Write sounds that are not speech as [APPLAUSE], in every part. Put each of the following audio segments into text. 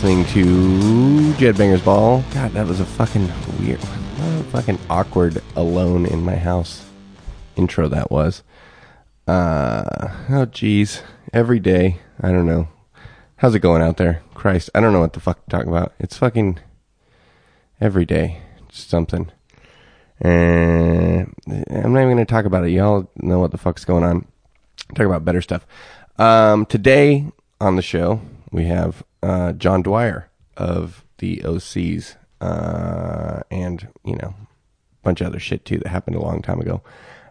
Listening to Jed Banger's Ball. God, that was a fucking weird, a fucking awkward alone in my house intro that was. Uh, oh geez. Every day. I don't know. How's it going out there? Christ, I don't know what the fuck to talk about. It's fucking every day. Just something. And I'm not even going to talk about it. Y'all know what the fuck's going on. Talk about better stuff. Um, today on the show, we have uh, John Dwyer of the OCs uh, and, you know, a bunch of other shit too that happened a long time ago.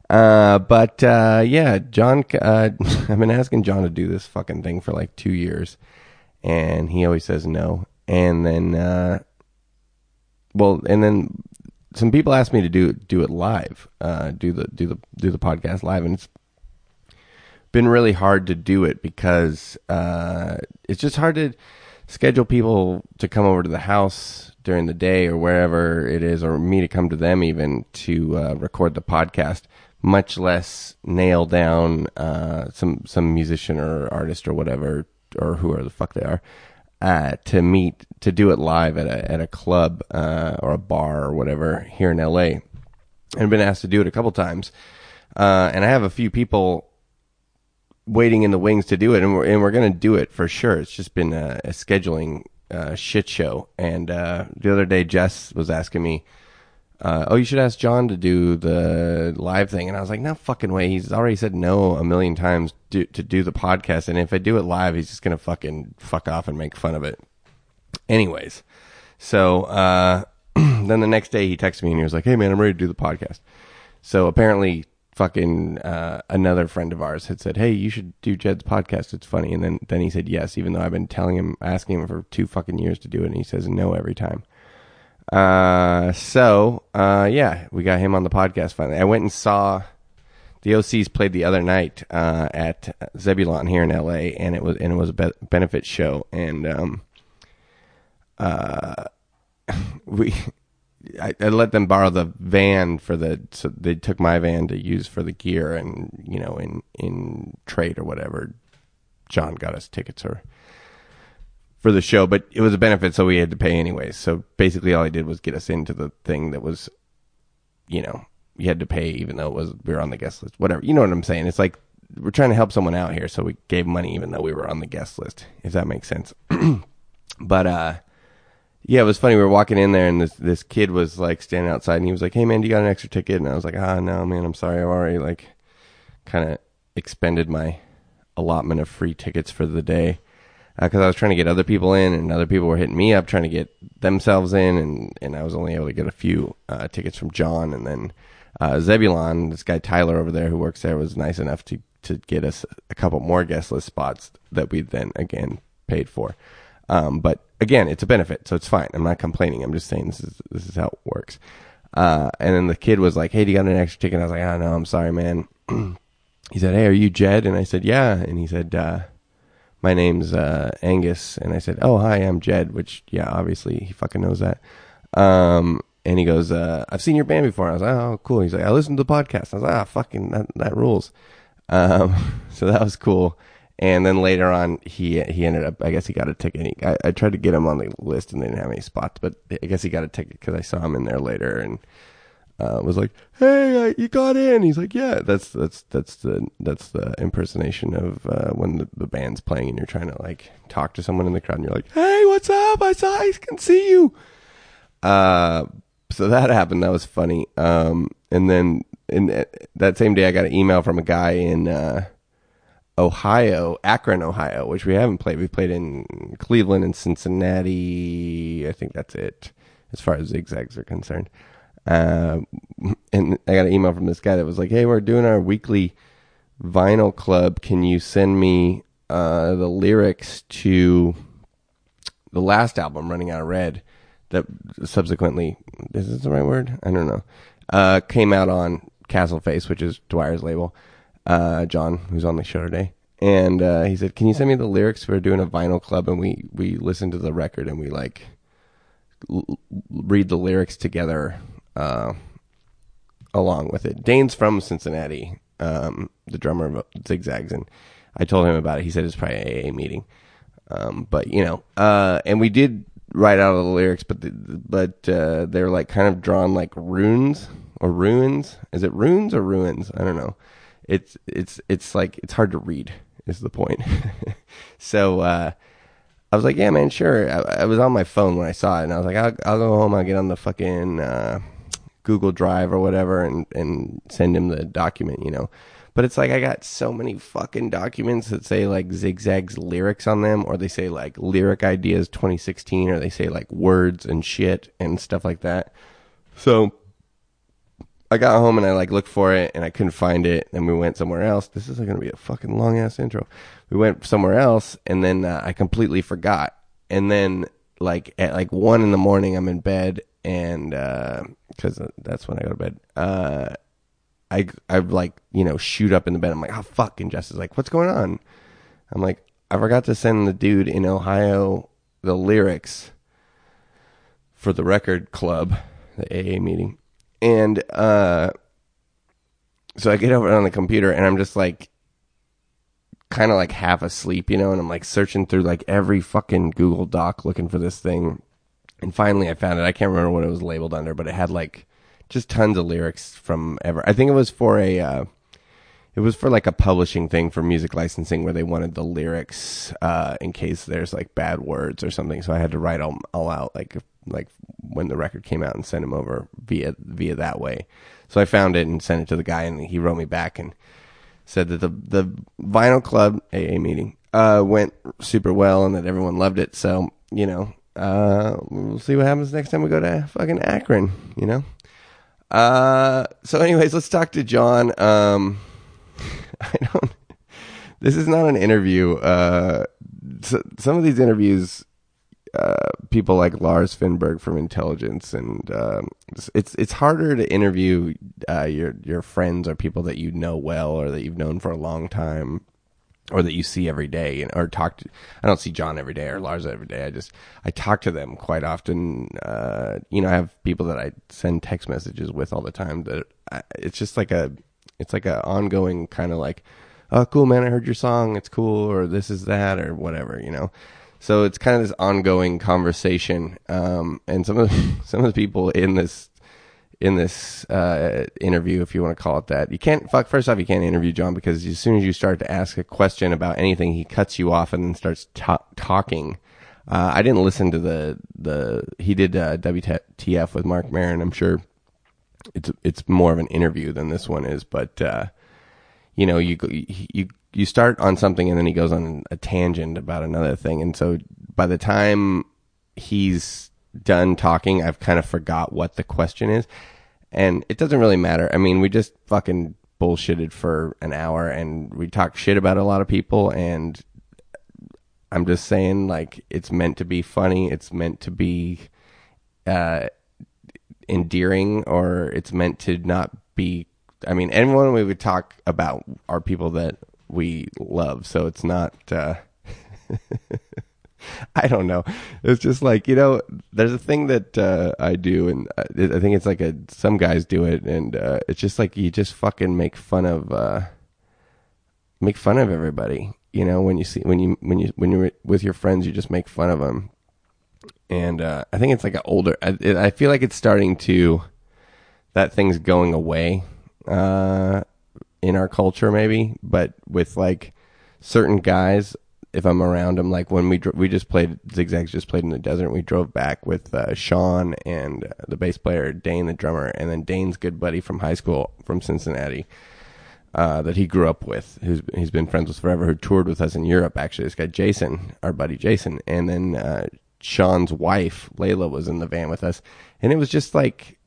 Uh, but uh, yeah, John, uh, [LAUGHS] I've been asking John to do this fucking thing for like two years, and he always says no. And then, well, and then some people asked me to do do it live, do the do the do the podcast live, and it's been really hard to do it because uh, it's just hard to schedule people to come over to the house during the day or wherever it is, or me to come to them even to uh, record the podcast. Much less nail down uh, some some musician or artist or whatever or whoever the fuck they are uh, to meet to do it live at a at a club uh, or a bar or whatever here in LA. I've been asked to do it a couple times, uh, and I have a few people waiting in the wings to do it, and we're and we're gonna do it for sure. It's just been a, a scheduling uh, shit show. And uh, the other day, Jess was asking me, uh, "Oh, you should ask John to do the live thing," and I was like, "No fucking way! He's already said no a million times to, to do the podcast, and if I do it live, he's just gonna fucking fuck off and make fun of it." Anyways, so uh, [CLEARS THROAT] then the next day he texted me and he was like, "Hey man, I'm ready to do the podcast." So apparently fucking uh, another friend of ours had said, "Hey, you should do Jed's podcast. It's funny." And then then he said yes, even though I've been telling him, asking him for two fucking years to do it, and he says no every time. Uh, so uh, yeah, we got him on the podcast finally. I went and saw the OCs played the other night uh, at Zebulon here in LA, and it was and it was a be- benefit show, and um, uh, [LAUGHS] we I, I, let them borrow the van for the so they took my van to use for the gear and you know in in trade or whatever. John got us tickets or for the show but it was a benefit so we had to pay anyways so basically all i did was get us into the thing that was you know you had to pay even though it was we were on the guest list whatever. You know what i'm saying? It's like we're trying to help someone out here so we gave money even though we were on the guest list if that makes sense. [CLEARS THROAT] But uh yeah, it was funny. We were walking in there, and this this kid was like standing outside, and he was like, "Hey, man, do you got an extra ticket?" And I was like, "Ah, no, man, I'm sorry. I've already like kind of expended my allotment of free tickets for the day because uh, I was trying to get other people in, and other people were hitting me up trying to get themselves in, and and I was only able to get a few uh, tickets from John, and then uh, Zebulon, this guy Tyler over there who works there, was nice enough to to get us a couple more guest list spots that we then again paid for. Um, but again, it's a benefit, so it's fine. I'm not complaining. I'm just saying this is this is how it works. Uh, and then the kid was like, "Hey, do you got an extra ticket?" I was like, "I oh, no, I'm sorry, man." [CLEARS THROAT] he said, "Hey, are you Jed?" And I said, "Yeah." And he said, uh, "My name's uh, Angus." And I said, "Oh, hi, I'm Jed." Which, yeah, obviously he fucking knows that. Um, and he goes, uh, "I've seen your band before." I was like, "Oh, cool." He's like, "I listened to the podcast." I was like, "Ah, fucking that that rules." Um, [LAUGHS] so that was cool. And then later on, he he ended up. I guess he got a ticket. He, I, I tried to get him on the list, and they didn't have any spots. But I guess he got a ticket because I saw him in there later, and uh, was like, "Hey, you got in?" He's like, "Yeah." That's that's that's the that's the impersonation of uh, when the, the band's playing, and you're trying to like talk to someone in the crowd, and you're like, "Hey, what's up? I saw, I can see you." Uh, so that happened. That was funny. Um, and then in uh, that same day, I got an email from a guy in. Uh, Ohio, Akron, Ohio, which we haven't played. We played in Cleveland and Cincinnati. I think that's it as far as zigzags are concerned. Uh, and I got an email from this guy that was like, "Hey, we're doing our weekly vinyl club. Can you send me uh, the lyrics to the last album, Running Out of Red, that subsequently is this the right word? I don't know. Uh, came out on Castle Face, which is Dwyer's label." Uh, John, who's on the show today, and uh, he said, "Can you send me the lyrics? We're doing a vinyl club, and we we listen to the record and we like l- read the lyrics together uh, along with it." Dane's from Cincinnati, um, the drummer of Zigzags, and I told him about it. He said it's probably a AA meeting. Um, but you know, uh, and we did write out all the lyrics, but the, but uh, they're like kind of drawn like runes or ruins. Is it runes or ruins? I don't know. It's it's it's like it's hard to read. Is the point? [LAUGHS] so uh, I was like, yeah, man, sure. I, I, was on my phone when I saw it, and I was like, I'll, I'll go home. I'll get on the fucking uh, Google Drive or whatever, and and send him the document. You know. But it's like I got so many fucking documents that say like zigzags lyrics on them, or they say like lyric ideas 2016, or they say like words and shit and stuff like that. So I got home and I like looked for it and I couldn't find it. And we went somewhere else. This is going to be a fucking long ass intro. We went somewhere else and then uh, I completely forgot. And then like at like one in the morning, I'm in bed and because uh, that's when I go to bed. Uh, I I like you know shoot up in the bed. I'm like, oh fuck! And Jess is like, what's going on? I'm like, I forgot to send the dude in Ohio the lyrics for the record club, the AA meeting and uh, so I get over on the computer and I'm just like, kind of like half asleep, you know, and I'm like searching through like every fucking Google Doc looking for this thing. And finally I found it. I can't remember what it was labeled under, but it had like just tons of lyrics from ever. I think it was for a, uh, it was for like a publishing thing for music licensing where they wanted the lyrics uh, in case there's like bad words or something. So I had to write all, all out like like when the record came out and sent him over via via that way. So I found it and sent it to the guy, and he wrote me back and said that the the Vinyl Club AA meeting uh, went super well and that everyone loved it. So you know, uh, we'll see what happens next time we go to fucking Akron. You know. Uh, so anyways, let's talk to John. Um, [LAUGHS] I don't. This is not an interview. Uh, so, some of these interviews uh, people like Lars Finberg from Intelligence, and um, it's it's harder to interview uh, your your friends or people that you know well or that you've known for a long time or that you see every day and or talk to I don't see John every day or Lars every day. I just I talk to them quite often. Uh, you know, I have people that I send text messages with all the time that I, it's just like a it's like a ongoing kind of like oh cool man I heard your song it's cool or this is that or whatever, you know. So it's kind of this ongoing conversation, um, and some of the, [LAUGHS] some of the people in this in this uh, interview, if you want to call it that, you can't. Fuck. First off, you can't interview John because as soon as you start to ask a question about anything, he cuts you off and then starts ta- talking. Uh, I didn't listen to the the he did uh, WTF with Marc Maron. I'm sure it's it's more of an interview than this one is, but uh, you know, you you you start on something and then he goes on a tangent about another thing, and so by the time he's done talking, I've kind of forgot what the question is, and it doesn't really matter. I mean, we just fucking bullshitted for an hour and we talked shit about a lot of people and I'm just saying like it's meant to be funny, it's meant to be uh endearing or it's meant to not be I mean, anyone we would talk about are people that we love. So it's not. Uh, [LAUGHS] I don't know. It's just like you know, there's a thing that uh, I do, and uh, I think it's like a some guys do it, and uh, it's just like you just fucking make fun of uh, make fun of everybody. You know, when you see when you when you when you're with your friends, you just make fun of them. And uh, I think it's like an older. I, I feel like it's starting to that thing's going away uh, in our culture, maybe, but with like certain guys, if I'm around them, like when we we just played Zigzags, just played in the desert. We drove back with uh, Sean and the bass player Dane, the drummer, and then Dane's good buddy from high school from Cincinnati. Uh, that he grew up with, who's he's been friends with forever, who toured with us in Europe. Actually, this guy Jason, our buddy Jason, and then uh, Sean's wife Layla was in the van with us, and it was just like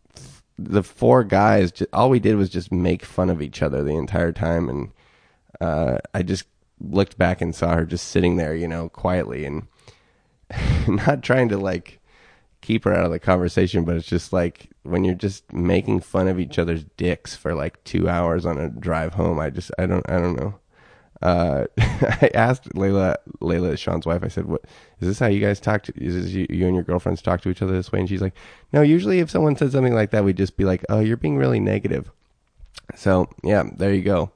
the four guys, just, all we did was just make fun of each other the entire time, and uh, I just looked back and saw her just sitting there, you know, quietly and [LAUGHS] not trying to like keep her out of the conversation, but it's just like when you're just making fun of each other's dicks for like two hours on a drive home. I just I don't I don't know uh, [LAUGHS] I asked Layla, Layla, is Sean's wife. I said, "What is this? How you guys talk to? Is this you, you, and your girlfriends talk to each other this way?" And she's like, "No. Usually, if someone said something like that, we'd just be like, oh, you're being really negative.'" So yeah, there you go.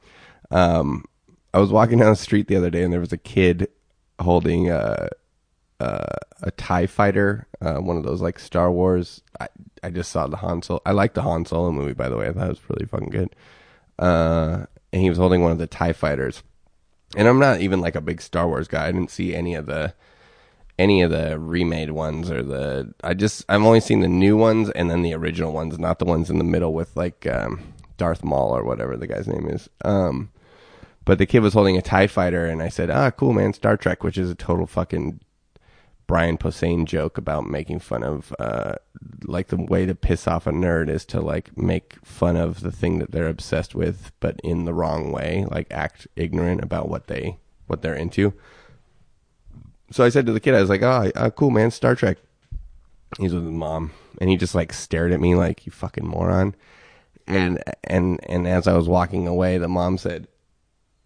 Um, I was walking down the street the other day, and there was a kid holding a a, a Tie Fighter, uh, one of those like Star Wars. I I just saw the Han Solo. I like the Han Solo movie, by the way. I thought it was really fucking good. Uh, and he was holding one of the Tie Fighters. And I'm not even like a big Star Wars guy. I didn't see any of the any of the remade ones or the I just I've only seen the new ones and then the original ones, not the ones in the middle with like um, Darth Maul or whatever the guy's name is. Um, but the kid was holding a Tie Fighter, and I said, "Ah, cool, man, Star Trek," which is a total fucking Brian Posehn joke about making fun of uh, like the way to piss off a nerd is to like make fun of the thing that they're obsessed with, but in the wrong way, like act ignorant about what they what they're into. So I said to the kid, I was like, "Oh, uh, cool, man, Star Trek." He's with his mom, and he just like stared at me like, "You fucking moron." And and and as I was walking away, the mom said,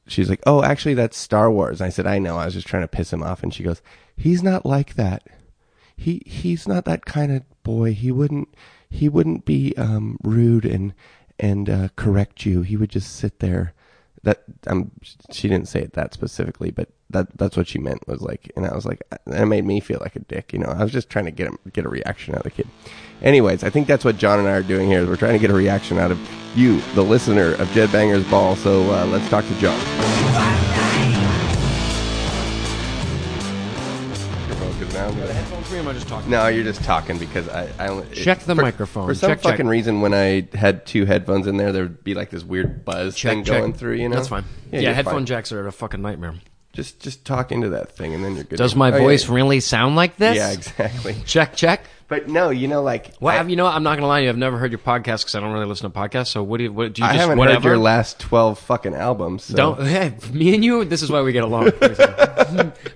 "She's like, oh, actually, that's Star Wars." And I said, "I know. I was just trying to piss him off." And she goes, "He's not like that. He he's not that kind of boy. He wouldn't he wouldn't be um, rude and and uh, correct you. He would just sit there." That um, she didn't say it that specifically, but that that's what she meant was like, and I was like, that made me feel like a dick, you know. I was just trying to get him get a reaction out of the kid. Anyways, I think that's what John and I are doing here. Is we're trying to get a reaction out of you, the listener of Jed Banger's Ball. So uh, let's talk to John. Headphones for me, or am I just talking? No, you're just talking because I, I only, Check the for- microphone. For some Check, check. fucking reason, when I had two headphones in there, there would be like this weird buzz thing going through. You know, That's fine. Yeah, you're headphone fine. jacks are a fucking nightmare. Just just talk into that thing, and then you're good. Does my Oh, voice yeah. really sound like this? Yeah, exactly. [LAUGHS] Check, check. But no, you know, like Well, I- have you know? I'm not gonna lie to you. I've never heard your podcast because I don't really listen to podcasts. So what do you? What do you Just, I haven't whatever? heard your last twelve fucking albums. So. Don't. Hey, me and you. This is why we get along. [LAUGHS]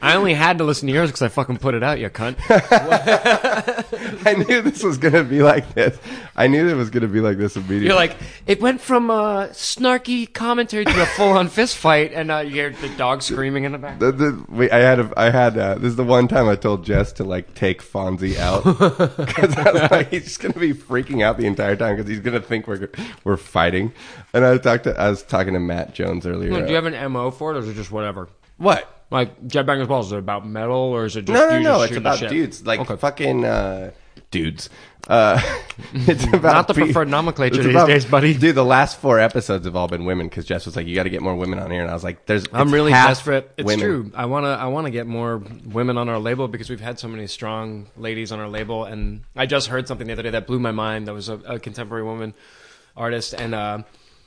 I only had to listen to yours because I fucking put it out, you cunt. [LAUGHS] I knew this was gonna be like this. I knew it was gonna be like this immediately. You're like, it went from uh, snarky commentary to a full-on fist fight, and uh, you hear the dog screaming in the back. The, the, wait, I had a, I had uh this is the one time I told Jess to like take Fonzie out [LAUGHS] [LAUGHS] because I was like he's just gonna be freaking out the entire time because he's gonna think we're we're fighting. And I talked to I was talking to Matt Jones earlier. Do you have an mo for it, or is it just whatever? what? Like Jet Bangers Balls, is it about metal, or is it just No, no, no. It's about shit? dudes, like Okay. fucking uh, dudes. Uh, [LAUGHS] it's about Not the preferred nomenclature these about- days, buddy. Dude, the last four episodes have all been women because Jess was like, "You got to get more women on here," and I was like, "There's." I'm really desperate. It's women. true. I wanna I wanna get more women on our label because we've had so many strong ladies on our label, and I just heard something the other day that blew my mind. That was a, a contemporary woman artist, and uh,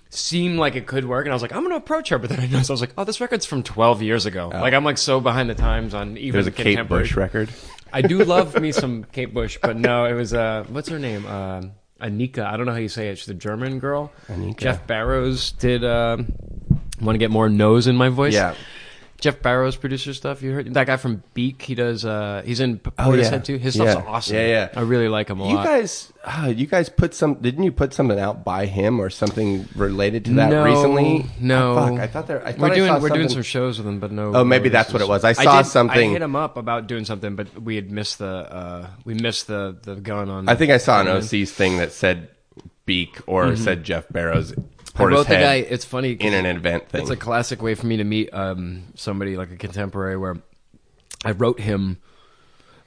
seemed like it could work. And I was like, I'm gonna approach her, but then I noticed I was like, oh, this record's from 12 years ago. Like I'm like so behind the times on even There's a Kate contemporary. Bush record. I do love me some Kate Bush, but no, it was uh, what's her name? Uh, Anika. I don't know how you say it. She's a German girl. Anika. Geoff Barrows did. Uh, Want to get more nose in my voice? Yeah. Geoff Barrows producer stuff. You heard that guy from Beak? He does. uh He's in Oh, Portishead yeah. too. His stuff's Yeah. awesome. Yeah, yeah. I really like him a You lot. guys, uh, you guys put some. Didn't you put something out by him or something related to that no, recently? No, Oh, fuck, I thought there. I thought we're I doing we're doing some shows with him, but no. Oh, maybe that's what it was. I saw did- something- I hit him up about doing something, but we had missed the uh we missed the the gun on. I think I saw an OC's thing that said Beak or said Geoff Barrows. I wrote the guy. It's funny in an event thing. It's a classic way for me to meet um, somebody like a contemporary where I wrote him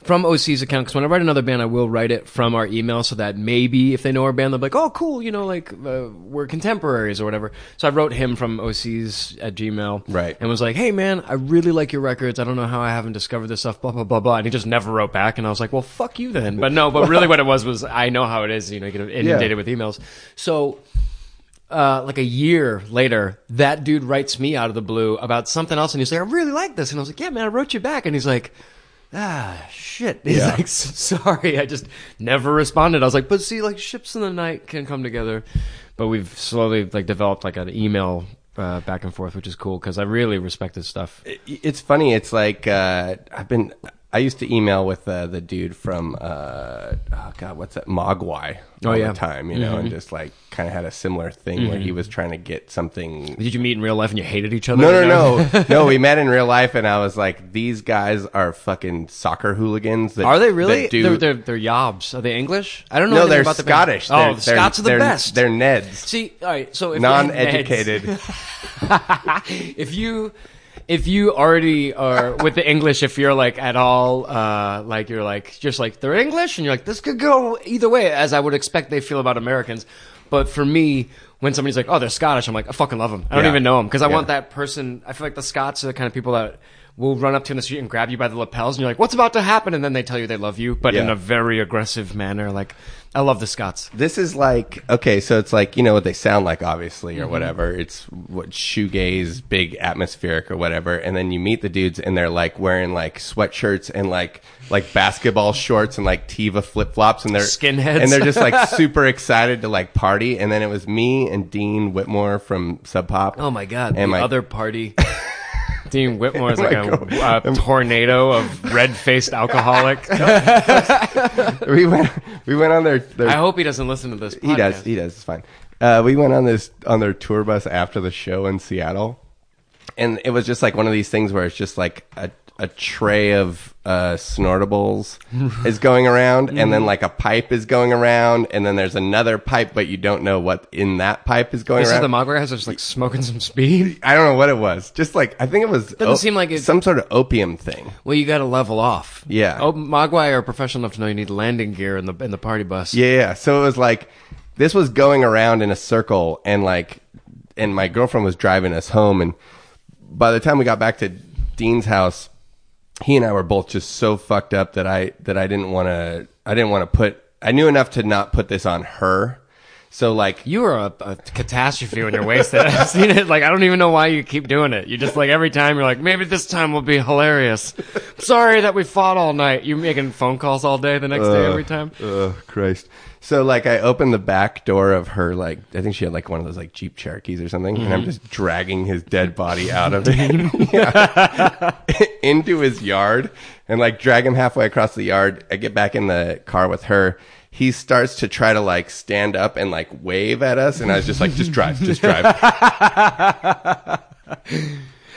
from OC's account because when I write another band, I will write it from our email so that maybe if they know our band, they'll be like, "Oh, cool," you know, like uh, we're contemporaries or whatever. So I wrote him from OC's at Gmail, Right. and was like, "Hey, man, I really like your records. I don't know how I haven't discovered this stuff." Blah blah blah blah. And he just never wrote back, and I was like, "Well, fuck you then." But no, but really, what it was was I know how it is. You know, you get inundated Yeah. with emails. So uh, like a year later, that dude writes me out of the blue about something else, and he's like, "I really like this," and I was like, "Yeah, man, I wrote you back," and he's like. Ah, shit. [LAUGHS] He's Yeah. like, sorry, I just never responded. I was like, but see, like ships in the night can come together. But we've slowly like developed like an email uh, back and forth, which is cool because I really respect his stuff. it's funny. It's like uh, I've been. I used to email with uh, the dude from uh, oh god, what's that Mogwai Oh, all yeah. the time, you know, and just like kind of had a similar thing where he was trying to get something. Did you meet in real life and you hated each other? No, no, no, no. [LAUGHS] We met in real life, and I was like, "These guys are fucking soccer hooligans." That, Are they really? Do, They're, they're they're yobs. Are they English? I don't know. no, they're about the. Scottish. Oh, They're- the they're- Scots are the they're- best. They're Neds, See, all right. So if non-educated. [LAUGHS] [LAUGHS] if you if you already are with the English, if you're like at all, uh, like you're like just like they're English, and you're like this could go either way, as I would expect they feel about Americans. But for me, when somebody's like, "Oh, they're Scottish," I'm like, "I fucking love them." I don't Yeah. even know them because I Yeah. want that person. I feel like the Scots are the kind of people that will run up to you in the street and grab you by the lapels, and you're like, "What's about to happen?" And then they tell you they love you, but in a very aggressive manner. Like, I love the Scots. This is like okay, so it's like you know what they sound like, obviously, or mm-hmm. whatever. It's what shoegaze, big atmospheric, or whatever. And then you meet the dudes, and they're like wearing like sweatshirts and like like basketball shorts and like Teva flip flops, and they're Skinheads. and they're just like [LAUGHS] super excited to like party. And then it was me and Dean Whitmore from Sub Pop. Oh my god, And the my- other party. [LAUGHS] Dean Whitmore is [LAUGHS] Oh like my a, uh tornado of red-faced alcoholic. [LAUGHS] we went we went on their, their I hope he doesn't listen to this. Podcast. He does. He does. It's fine. Uh, we went on this on their tour bus after the show in Seattle, and it was just like one of these things where it's just like a a tray of uh, snortables is going around, and then like a pipe is going around, and then there's another pipe, but you don't know what in that pipe is going This is around. the guys are just like smoking some speed. I don't know what it was. Just like I think it was. Doesn't seem like it- some sort of opium thing. Well, you got to level off. Yeah. Oh, Mogwai are professional enough to know you need landing gear in the in the party bus. Yeah, yeah. So it was like this was going around in a circle, and like, and my girlfriend was driving us home, and by the time we got back to Dean's house, he and I were both just so fucked up that I that I didn't want to. I didn't want to put. I knew enough to not put this on her. So like, You are a, a catastrophe when you're wasted. [LAUGHS] I've seen it. Like I don't even know why you keep doing it. You just like every time you're like, maybe this time will be hilarious. [LAUGHS] Sorry that we fought all night. You making phone calls all day the next day uh, every time. Oh Christ! So like, I opened the back door of her. Like, I think she had like one of those like Jeep Cherokees or something, and I'm just dragging his dead body out of [LAUGHS] it [LAUGHS] into his yard, and like drag him halfway across the yard. I get back in the car with her. He starts to try to like stand up and like wave at us, and I was just like, "Just drive, just drive." [LAUGHS]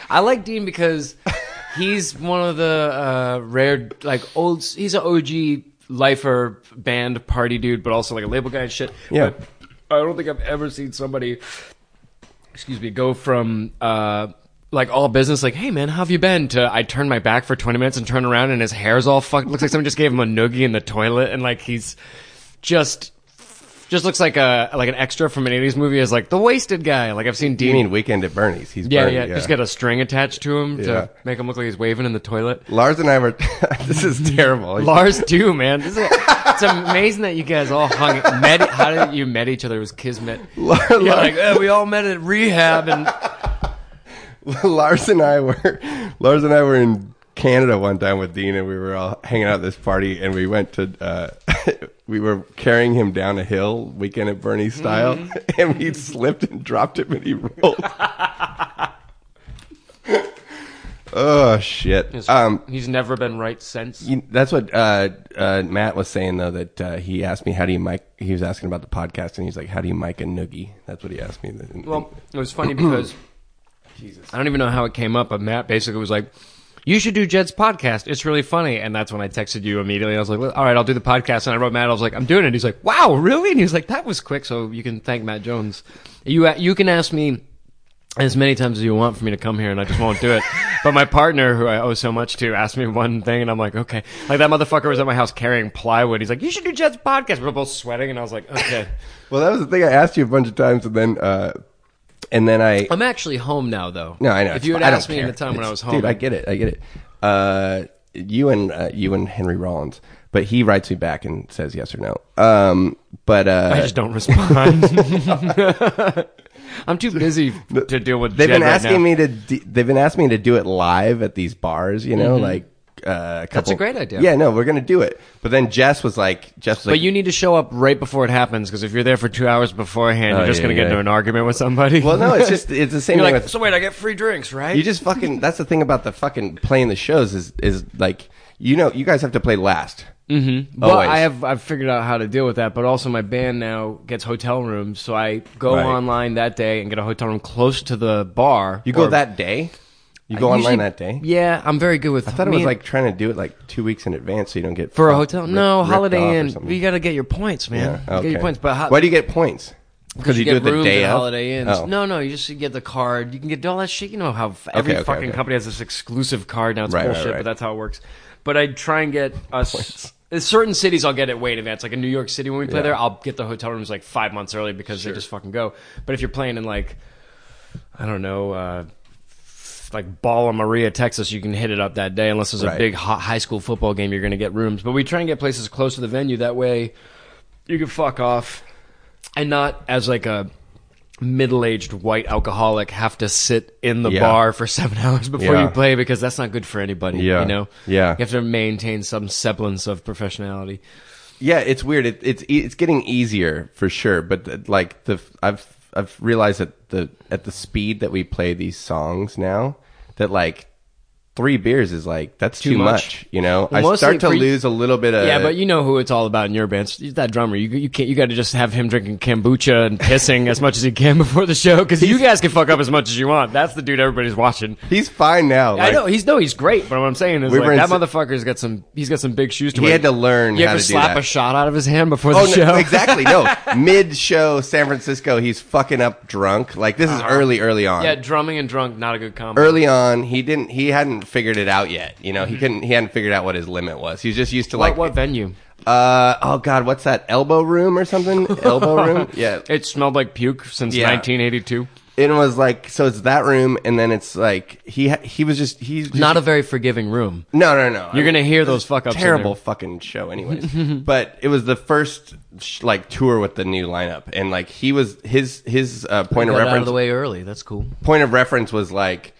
I like Dean because he's one of the uh, rare, like old. He's an OG lifer band party dude, but also like a label guy and shit. Yeah. But I don't think I've ever seen somebody, excuse me, go from uh, like all business, like, "Hey man, how have you been?" to I turn my back for twenty minutes and turn around and his hair's all fucked. Looks like someone just gave him a noogie in the toilet, and like he's just. Just looks like a like an extra from an '80s movie as like the wasted guy. Like I've seen Dean You mean Weekend at Bernie's? He's yeah, Bernie, yeah, Just get a string attached to him Yeah. to make him look like he's waving in the toilet. Lars and I were. [LAUGHS] this is terrible. [LAUGHS] Lars too, man. Is, it's amazing that you guys all hung met. How did you met each other? It was kismet. Lars, Yeah, like eh, we all met at rehab, and [LAUGHS] Lars and I were Lars and I were in Canada one time with Dean, and we were all hanging out at this party, and we went to uh, [LAUGHS] we were carrying him down a hill, weekend at Bernie style, and we slipped and dropped him, and he rolled. [LAUGHS] oh shit! Um, he's never been right since. you, that's what uh, uh, Matt was saying though. That uh, he asked me how do you mic. He was asking about the podcast, and he's like, "How do you mic a noogie?" That's what he asked me. Well, it was funny because [CLEARS THROAT] Jesus, I don't even know how it came up, but Matt basically was like, "You should do Jed's podcast. It's really funny." And that's when I texted you immediately. I was like, "All right, I'll do the podcast." And I wrote Matt. I was like, "I'm doing it." He's like, "Wow, really?" And he was like, "That was quick." So you can thank Matt Jones. You you can ask me as many times as you want for me to come here, and I just won't do it. [LAUGHS] but my partner, who I owe so much to, asked me one thing, and I'm like, okay. Like that motherfucker was at my house carrying plywood. He's like, you should do Jed's podcast. We We're both sweating, and I was like, okay. [LAUGHS] well, that was the thing I asked you a bunch of times, and then uh, and then I I'm actually home now, though. No, I know. If you had asked me in care. the time when I was home, dude, I get it. I get it. Uh, you and uh, you and Henry Rollins, but he writes me back and says yes or no. Um, but uh, I just don't respond. [LAUGHS] I'm too busy to deal with. they've been asking me to. d they've been asking me to do it live at these bars. You know, like. Uh, a couple, Mm-hmm. a great idea. Yeah, no, we're gonna do it. But then Jess was like, Jess was like, But you need to show up right before it happens because if you're there for two hours beforehand, you're Oh, just yeah, going to get yeah. into an argument with somebody. well, no, it's just it's the [LAUGHS] same you're thing like, with so wait, I get free drinks, right? You just fucking. That's the thing about the fucking playing the shows is is like you know you guys have to play last. Mm-hmm. Well, Always. I have I've figured out how to deal with that, but also my band now gets hotel rooms, so I go Right. online that day and get a hotel room close to the bar. You go Or- that day. You go I online usually- that day. Yeah, I'm very good with. I thought it was like trying to do it like two weeks in advance so you don't get for a fucked- hotel. ripped- No, ripped off Holiday Inn. something. You got to get your points, man. Yeah, You Get your points, but how, why do you get points? Because you, get do it the rooms day at of. Holiday Inns. Oh. No, no, you just get the card. You can get all that shit. You know how f- every okay, fucking okay. company has this exclusive card now. It's Right, right, bullshit, right. but that's how it works. But I try and get us. in certain cities, I'll get it way in advance. Like in New York City, when we play Yeah. there, I'll get the hotel rooms like five months early because they just fucking go. But if you're playing in like, I don't know, uh, like Balla Maria, Texas, you can hit it up that day unless there's a big hot high school football game. You're going to get rooms, but we try and get places close to the venue. That way, you can fuck off and not as like a middle-aged white alcoholic have to sit in the Yeah. bar for [LAUGHS] seven hours before Yeah. you play because that's not good for anybody. Yeah. you know. Yeah. you have to maintain some semblance of professionality. Yeah, it's weird. It, it's it's getting easier for sure, but like the I've I've realized that the at the speed that we play these songs now, that like three beers is like that's too, Too much. much. You know, Well, I start to for- lose a little bit of yeah, but you know who it's all about in your band. It's that drummer. You you can't. You got to just have him drinking kombucha and pissing as much as he can [LAUGHS] before the show because you guys can fuck up as much as you want. That's the dude everybody's watching. he's fine now. I know he's no, he's great. But what I'm saying is We like, in that motherfucker's got some. He's got some big shoes to wear. He wear. had to learn You how to do slap a shot out of his hand before the Oh show? no, exactly. No, [LAUGHS] mid show San Francisco, he's fucking up drunk. Like this is early, early on. Uh-huh. Yeah, drumming and drunk, not a good combo. early on, he didn't. He hadn't figured it out yet. You know, he couldn't. He hadn't figured out what his limit was. He was just used to What, like what venue? Uh oh god, what's that? Elbo Room or something? [LAUGHS] Elbo Room? Yeah. It smelled like puke since Yeah. 1982. It was like so it's that room and then it's like he ha- he was just he's just, Not a very forgiving room. No, no, no. You're gonna hear those fuck ups. in terrible there. fucking show anyways. [LAUGHS] but it was the first sh- like tour with the new lineup and like he was his his uh, point of Got out reference of the way early. That's cool. point of reference was like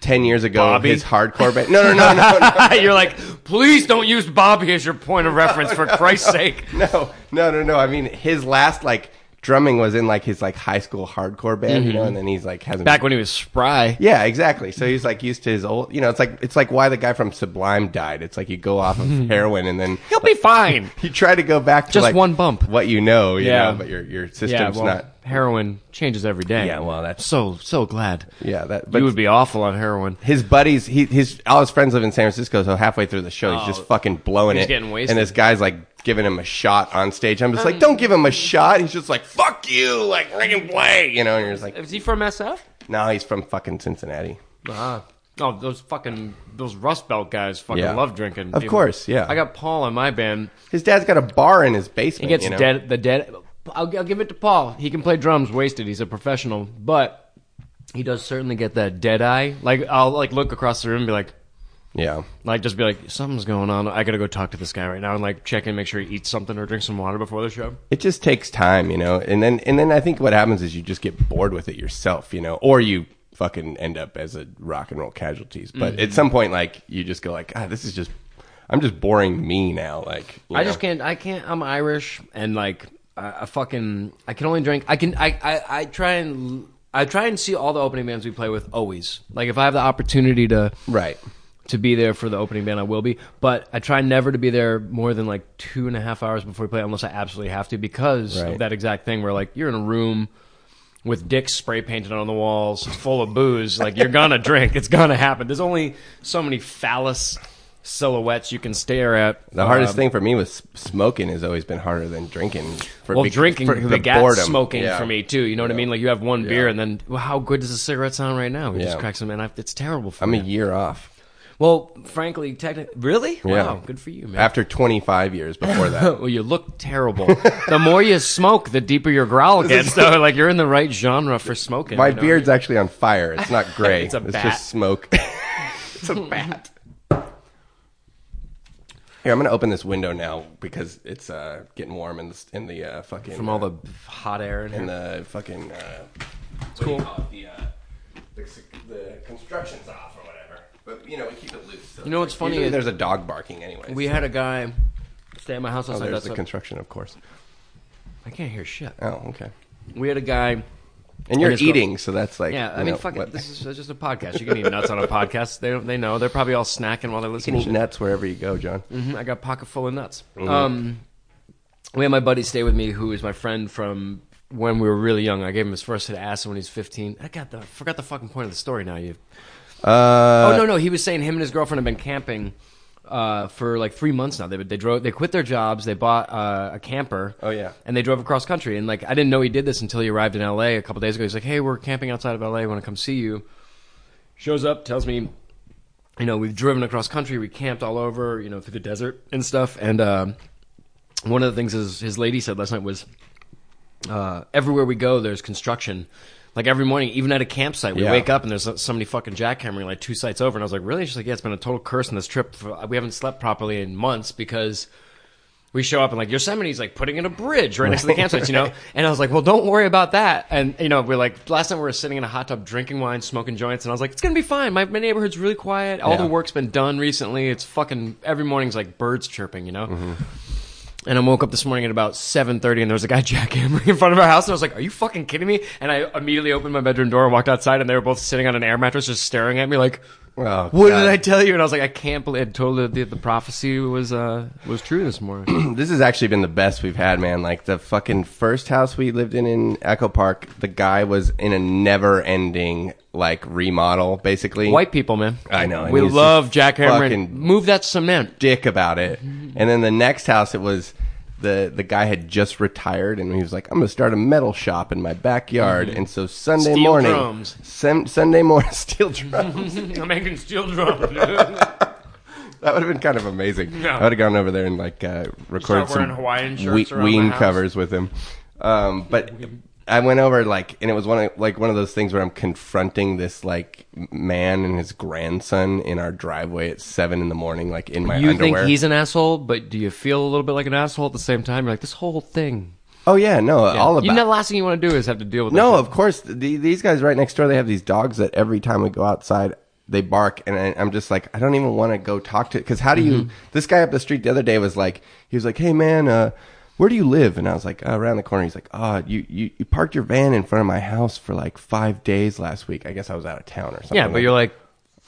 10 years ago Bobby? his hardcore band. No, no, no, no, no. [LAUGHS] You're like, please don't use Bobby as your point of reference for [LAUGHS] Christ's sake. no, no, no, no. I mean, his last like drumming was in like his like high school hardcore band, you know, and then he's like hasn't Mm-hmm. Back when he was spry. Yeah, exactly. So he's like used to his old, you know, it's like it's like why the guy from Sublime died. It's like you go off of [LAUGHS] heroin and then He'll be fine. you try to go back to Just like one bump. what you know, you Yeah. know, but your your system's Yeah, well, not. Heroin changes every day. Yeah, well, that's- so so glad. Yeah, that. But you would be awful on heroin. his buddies, he his all his friends live in San Francisco. So halfway through the show, he's just fucking blowing Oh. he's it, getting wasted. and this guy's like giving him a shot on stage. I'm just like, don't give him a shot. He's just like, fuck you, like ring and play, you know. And you're just like, Is he from SF? no, he's from fucking Cincinnati. Ah. Oh, those fucking those Rust Belt guys fucking Yeah. love drinking. Of course, yeah. I got Paul on my band. His dad's got a bar in his basement. He gets you know? dead. The dead. I'll, I'll give it to Paul. He can play drums wasted. He's a professional, but he does certainly get that dead eye. Like I'll like look across the room and be like, Yeah. like just be like, something's going on. I gotta go talk to this guy right now and like check in, make sure he eats something or drinks some water before the show. it just takes time, you know. And then and then I think what happens is you just get bored with it yourself, you know, or you fucking end up as a rock and roll casualties. But Mm-hmm. at some point, like you just go like, ah, this is just, I'm just boring me now. Like I know? just can't. I can't. I'm Irish and like I, I fucking. I can only drink. I can. I, I. I try and. I try and see all the opening bands we play with always. Like if I have the opportunity to right. to be there for the opening band, I will be. But I try never to be there more than like two and a half hours before we play, unless I absolutely have to, because Right. of that exact thing where like you're in a room with dicks spray painted on the walls, full of booze. Like you're gonna [LAUGHS] drink. It's gonna happen. There's only so many phallus silhouettes you can stare at. The hardest Um, thing for me was smoking has always been harder than drinking. For Well, be- drinking for the boredom. smoking Yeah. for me too. You know what I mean? Like you have one beer and then well, how good does a cigarette sound right now? We just crack some, and I, it's terrible for I'm me. a year off well, frankly, technically, really? Yeah. Wow, good for you, man. after 25 years before that. [LAUGHS] well, you look terrible. the more you smoke, the deeper your growl [LAUGHS] gets. So, like you're in the right genre for smoking. My you beard's actually on fire. It's not [LAUGHS] gray. It's a bat. just smoke. it's a bat. Here, I'm gonna open this window now because it's uh, getting warm in the in the uh, fucking from all the hot air in in the fucking. Uh, it's cool. The, uh, the, the construction's off or whatever, but you know we keep it loose. So You know what's it's funny usually is- there's a dog barking anyway. We had a guy stay at my house oh, last night. there's That's the what- construction, of course. I can't hear shit. Oh, okay. We had a guy. And you're got- eating, so that's like Yeah, I you mean, know, fuck it. This is just a podcast. You can eat nuts on a podcast. They they know. They're probably all snacking while they're you listening. can to eat nuts wherever you go, John. Mhm, I got a pocket full of nuts. Mm-hmm. Um, we had my buddy stay with me, who is my friend from when we were really young. I gave him his first hit of acid when he's 15. I got the I forgot the fucking point of the story now. You. Uh, oh no no, he was saying him and his girlfriend have been camping uh, for like three months now. They they drove they quit their jobs. They bought uh, a camper. Oh, yeah. and they drove across country. And like I didn't know he did this until he arrived in L.A. a couple days ago. He's like, "Hey, we're camping outside of L.A. I want to come see you." Shows up, tells me, you know, we've driven across country. We camped all over, you know, through the desert and stuff. And um, one of the things his, his lady said last night was, uh, everywhere we go, there's construction. Like every morning, even at a campsite, we Yeah. wake up and there's somebody fucking jackhammering like two sites over. And I was like, really? She's like, yeah, it's been a total curse on this trip. For, we haven't slept properly in months because we show up and like Yosemite's like putting in a bridge right next to the [LAUGHS] campsites, you know? And I was like, well, don't worry about that. And, you know, we're like, last night we were sitting in a hot tub drinking wine, smoking joints. And I was like, it's going to be fine. My, my neighborhood's really quiet. All Yeah. the work's been done recently. It's fucking, every morning's like birds chirping, you know? Mm-hmm. And I woke up this morning at about 7.30 and there was a guy [LAUGHS] jackhammering in front of our house. And I was like, are you fucking kidding me? And I immediately opened my bedroom door and walked outside and they were both sitting on an air mattress just staring at me like, Oh, what God. did I tell you? And I was like, I can't believe I told her the, the prophecy was, uh, was true this morning. [CLEARS THROAT] This has actually been the best we've had, man. Like the fucking first house we lived in in Echo Park, the guy was in a never-ending like remodel, basically. White people, man. I know, We love jackhammering. fucking- Move that cement. dick about it. And then the next house, it was the the guy had just retired, and he was like, "I'm gonna start a metal shop in my backyard." And so Sunday Mm-hmm. Steel morning, drums. Sun- Sunday morning, [LAUGHS] steel drums. [LAUGHS] I'm making steel drums. [LAUGHS] that would have been kind of amazing. Yeah. I would have gone over there and like uh, recorded some Hawaiian shirts we- ween covers with him. Um, but I went over like, and it was one of like one of those things where I'm confronting this like man and his grandson in our driveway at seven in the morning, like in my You underwear. think he's an asshole, but do you feel a little bit like an asshole at the same time? You're like, this whole thing. oh yeah, no, all about you know, the last thing you want to do is have to deal with No, of course. The, these guys right next door, they have these dogs that every time we go outside, they bark, and I, I'm just like, I don't even want to go talk to. Because how do you? Mm-hmm. This guy up the street the other day was like, he was like, "Hey man, uh, where do you live?" And I was like, uh, "Around the corner." He's like, "Oh, you, you you parked your van in front of my house for like five days last week. I guess I was out of town or something." Yeah, but you're like,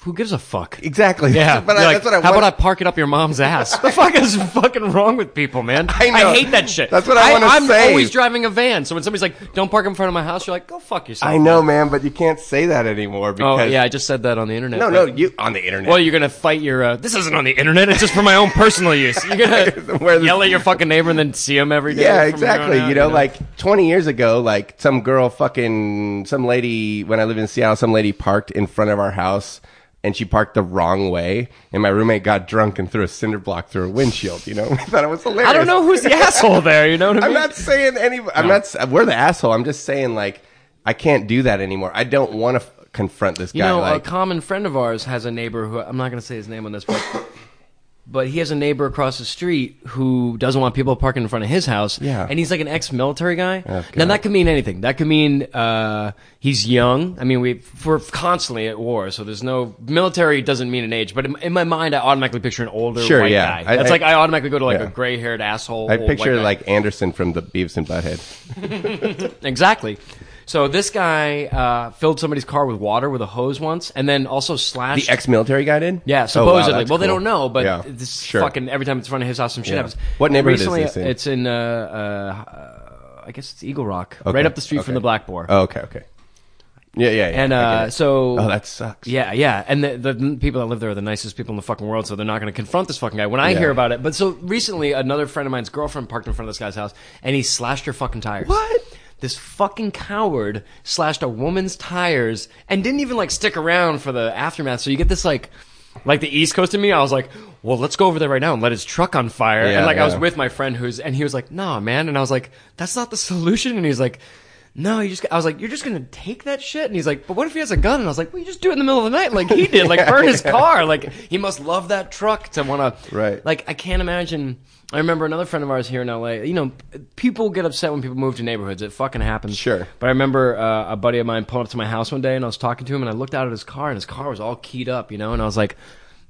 who gives a fuck? exactly. Yeah, but I, like, that's what I how want. about I park it up your mom's [LAUGHS] ass? the fuck is fucking wrong with people, man? I know. I hate that shit. That's what I wanna say. I'm say. always driving a van, so when somebody's like, "Don't park in front of my house," you're like, "Go fuck yourself." I know, man, but you can't say that anymore Oh yeah, I just said that on the internet. no, but- no, you on the internet. Well, you're gonna fight your. Uh, this isn't on the internet. It's just for my own personal use. You're gonna [LAUGHS] Where the- yell at your fucking neighbor and then see him every day. Yeah, from here on exactly. you know, like 20 years ago, like some girl fucking, some lady, when I lived in Seattle, some lady parked in front of our house and she parked the wrong way. And my roommate got drunk and threw a cinder block through her windshield. You know, [LAUGHS] we thought it was hilarious. I don't know who's the asshole there. You know what I mean? I'm not saying any, I'm not, we're the asshole. I'm just saying, like, I can't do that anymore. I don't want to f- confront this guy. You know, like, a common friend of ours has a neighbor who I'm not going to say his name on this, but but he has a neighbor across the street who doesn't want people parking in front of his house. Yeah. and he's like an ex-military guy. Oh, now that could mean anything. That could mean uh, he's young. I mean, we we're constantly at war, so there's no military doesn't mean an age. But in, in my mind, I automatically picture an older Sure, white yeah. guy. That's I- like I automatically go to like Yeah. a gray-haired asshole. I picture like Anderson from the Beavis and Butthead. [LAUGHS] [LAUGHS] Exactly. So this guy uh, filled somebody's car with water with a hose once, and then also slashed. The ex-military guy did? yeah, Oh, wow, supposedly. well, they don't know, but Yeah, this sure. fucking every time it's in front of his house, some shit Yeah. happens. What neighborhood is Recently, this in? It's in, uh, uh, I guess it's Eagle Rock, Okay, right up the street from the Black Boar. Oh, okay, okay. Yeah, yeah, yeah. and uh, so, oh, that sucks. yeah, yeah, and the, the people that live there are the nicest people in the fucking world, so they're not going to confront this fucking guy. When I Yeah. hear about it, but so recently, another friend of mine's girlfriend parked in front of this guy's house, and he slashed her fucking tires. What? This fucking coward slashed a woman's tires and didn't even like stick around for the aftermath. So you get this like, like the East Coast of me. I was like, well, let's go over there right now and let his truck on fire. Yeah, and like I was with my friend who's, and he was like, nah, man. And I was like, that's not the [LAUGHS] solution. And he's like. No, you just. I was like, you're just gonna take that shit, and he's like, but what if he has a gun? And I was like, well, you just do it in the middle of the night, like he did, like burn his [LAUGHS] car. Like he must love that truck to want to. Right. Like I can't imagine. I remember another friend of ours here in LA. You know, people get upset when people move to neighborhoods. It fucking happens. Sure. But I remember uh, a buddy of mine pulling up to my house one day, and I was talking to him, and I looked out at his car, and his car was all keyed up, you know, and I was like,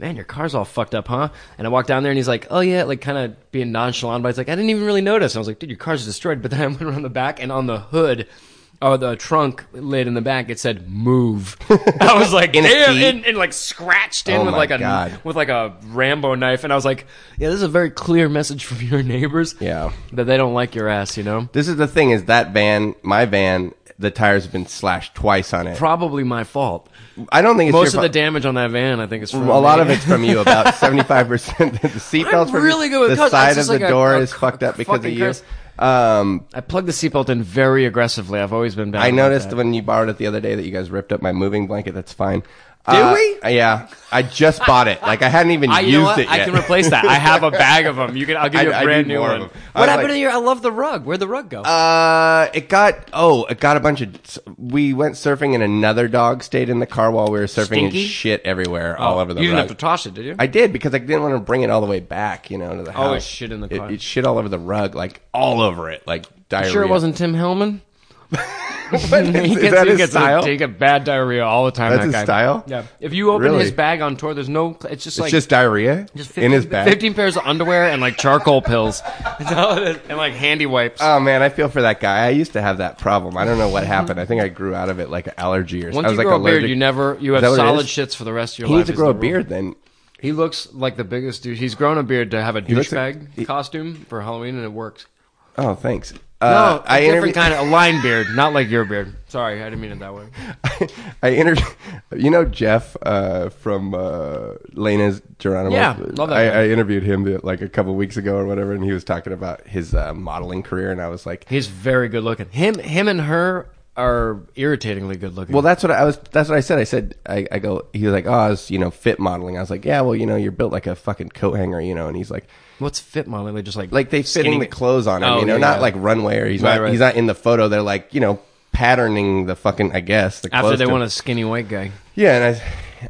"Man, your car's all fucked up, huh?" And I walked down there, and he's like, "Oh yeah," like kind of being nonchalant, but he's like, "I didn't even really notice." And I was like, "Dude, your car's destroyed." But then I [LAUGHS] went around the back, and on the hood. Oh, the trunk lid in the back. It said "move." [LAUGHS] I was like, In "Damn!" And, and like scratched in Oh with like a God. with like a Rambo knife, and I was like, "Yeah, this is a very clear message from your neighbors." Yeah. that they don't like your ass. You know? This is the thing: is that van, my van, the tires have been slashed twice on it. Probably my fault. I don't think it's Most of the damage on that van, I think, is from a lot of it's from you. About [LAUGHS] seventy five percent. The seatbelt's from really good with the side of the a- door a is c- fucked up because of fucking you. curse. Um, I plugged the seatbelt in very aggressively. I've always been bad. I noticed when you borrowed it the other day that you guys ripped up my moving blanket. That's fine. Did Uh, we? Yeah, I just bought it. Like I hadn't even I, used you know it yet. I can replace that. I have a bag of them. You can. I'll give [LAUGHS] you a I- brand new one. of 'em. I What happened like- to your? I love the rug. Where'd the rug go? Uh, it got oh, it got a bunch of. We went surfing and another dog stayed in the car while we were surfing Stinky? and shit everywhere all over the. Oh, you didn't rug. have to toss it, did you? I did because I didn't want to bring it all the way back, you know, to the house. Oh, it shit in the car. It, it shit all over the rug, like all over it, like diarrhea. sure it wasn't Tim Hellman. [LAUGHS] He gets, that he gets style? he gets bad diarrhea all the time. That's that his guy. style? Yeah. If you open Really? his bag on tour, there's no. It's just It's like just diarrhea just 15, in his bag. 15 pairs of underwear and like charcoal pills. That's all it is. and like handy wipes. Oh man, I feel for that guy. I used to have that problem. I don't know what happened. I think I grew out of it like an allergy or something. Once I was you like grow a beard, you never you have that what it solid shits for the rest of your He life. He needs to grow a beard then. He looks like the biggest dude. He's grown a beard to have a like- douchebag he- costume for Halloween, and it works. Oh, thanks. No, Uh, a I different kind of a line beard, not like your beard. Sorry, I didn't mean it that way. [LAUGHS] I interviewed. You know Jeff uh, from uh, Lena's Geronimo. Yeah, love that I. I interviewed him uh, like a couple weeks ago or whatever, and he was talking about his uh, modeling career, and I was like, He's very good looking. Him, him, and her are irritatingly good looking. Well, that's what I was. That's what I said. I said, I, I go. He was like, oh, I was, you know, fit modeling. I was like, yeah, well, you know, you're built like a fucking coat hanger, you know. And he's like, what's fit modeling? They just like like they fitting the clothes on him, Oh, you know, yeah, not yeah. like runway or he's Right, not. right. He's not in the photo. They're like, you know, patterning the fucking. I guess the after clothes they to- want a skinny white guy. Yeah, and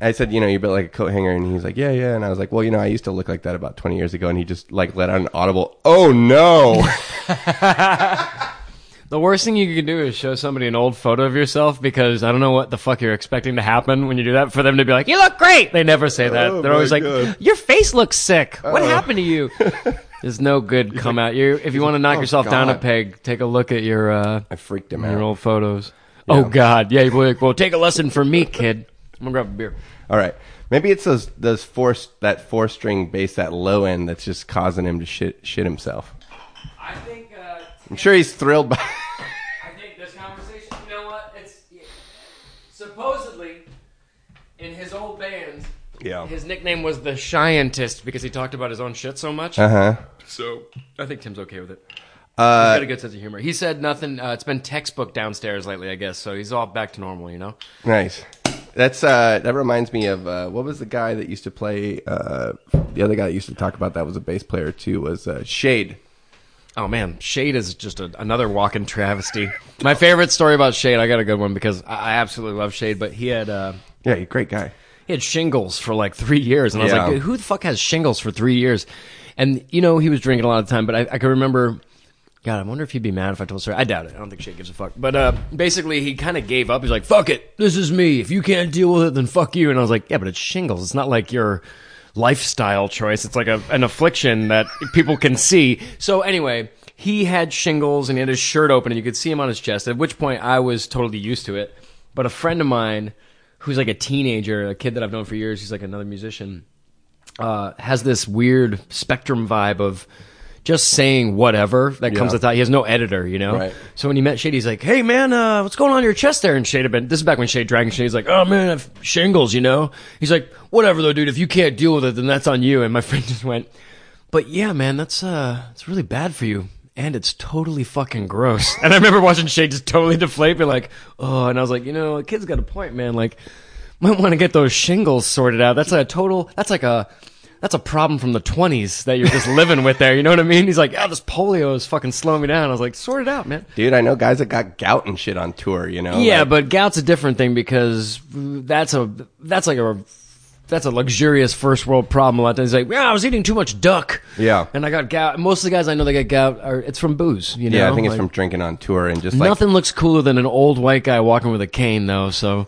I, I said, you know, you're built like a coat hanger, and he's like, yeah, yeah, and I was like, well, you know, I used to look like that about 20 years ago, and he just like let out an audible, oh no. [LAUGHS] The worst thing you can do is show somebody an old photo of yourself because I don't know what the fuck you're expecting to happen when you do that. For them to be like, "You look great," they never say that. Oh, They're always my like, God. "Your face looks sick. What Oh. happened to you?" [LAUGHS] There's no good come out. You if you want to knock "Oh, yourself down a peg, take a look at your uh, I freaked him out. your out. old photos. Oh God, yeah. You're like, well, take a lesson from me, kid. I'm gonna grab a beer. All right, maybe it's those those four that four string bass, that low end, that's just causing him to shit shit himself. I think. Uh, I'm sure he's thrilled by. Yeah. His nickname was the Scientist because he talked about his own shit so much. Uh huh. So I think Tim's okay with it. He's Uh, got a good sense of humor. He said nothing. Uh, it's been textbook downstairs lately, I guess. So he's all back to normal, you know. nice. That's uh, that reminds me of uh, what was the guy that used to play? Uh, the other guy that used to talk about that was a bass player too. Was uh, Shade. Oh man, Shade is just a, another walking travesty. My favorite story about Shade, I got a good one because I, I absolutely love Shade, but he had uh, Yeah, great guy. He had shingles for like three years, and I was Yeah. like, who the fuck has shingles for three years? And you know, he was drinking a lot of time, but I, I can remember. God, I wonder if he'd be mad if I told the story. I doubt it. I don't think Shade gives a fuck. But uh, basically, he kind of gave up. He's like, "Fuck it, this is me. If you can't deal with it, then fuck you." And I was like, "Yeah, but it's shingles. It's not like your lifestyle choice. It's like a, an affliction that people can see." So anyway, he had shingles and he had his shirt open, and you could see him on his chest. At which point, I was totally used to it. But a friend of mine, who's like a teenager, a kid that I've known for years, he's like another musician uh, has this weird spectrum vibe of just saying whatever that comes Yeah. with that. He has no editor, you know. Right. So when he met Shade, he's like, "Hey man, uh, what's going on in your chest there?" And Shade had been. This is back when Shade Dragon Shade. He's like, "Oh man, I've shingles," you know. He's like, "Whatever though, dude. If you can't deal with it, then that's on you." And my [LAUGHS] friend just went, "But yeah, man, that's uh, it's really bad for you." And it's totally fucking gross. [LAUGHS] And I remember watching Shade just totally deflate, be like, "Oh," and I was like, "You know, the kid's got a point, man. Like, might want to get those shingles sorted out. That's a total. That's like a. That's a problem from the twenties that you're just living with there. You know what I mean? He's like, "Yeah, this polio is fucking slowing me down." I was like, "Sort it out, man." Dude, I know guys that got gout and shit on tour. You know. Yeah, Like, but gout's a different thing because that's a that's like a that's a luxurious first world problem. A lot of times, like, yeah, I was eating too much duck. Yeah. and I got gout. Most of the guys I know that get gout are it's from booze. You know, yeah, I think it's Like, from drinking on tour and just like nothing looks cooler than an old white guy walking with a cane, though. So.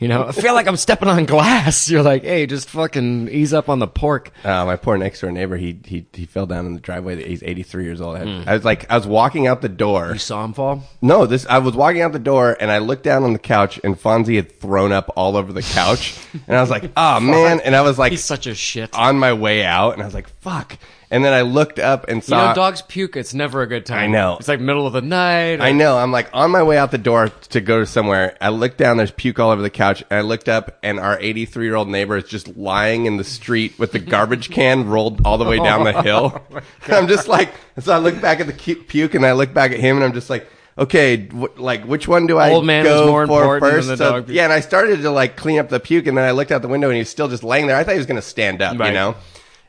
You know, I feel like I'm stepping on glass. [LAUGHS] You're like, hey, just fucking ease up on the pork. Uh, my poor next door neighbor, he he he fell down in the driveway. He's 83 years old. I, Hmm. had, I was like, I was walking out the door. You saw him fall? No, this I was walking out the door and I looked down on the couch and Fonzie had thrown up all over the couch [LAUGHS] and I was like, oh man, and I was like He's such a shit. on my way out and I was like, fuck. And then I looked up and saw. You know, dogs puke. It's never a good time. I know. It's like middle of the night. I know. I'm like on my way out the door to go to somewhere. I look down. There's puke all over the couch, and I looked up, and our 83 year old neighbor is just lying in the street with the garbage can rolled all the way down the [LAUGHS] oh hill. [LAUGHS] I'm just like, so I look back at the puke, and I look back at him, and I'm just like. Okay, like which one do I Old man go is more for important than first? the So- yeah, and I started to like clean up the puke, and then I looked out the window, and he's still just laying there. I thought he was going to stand up, you know.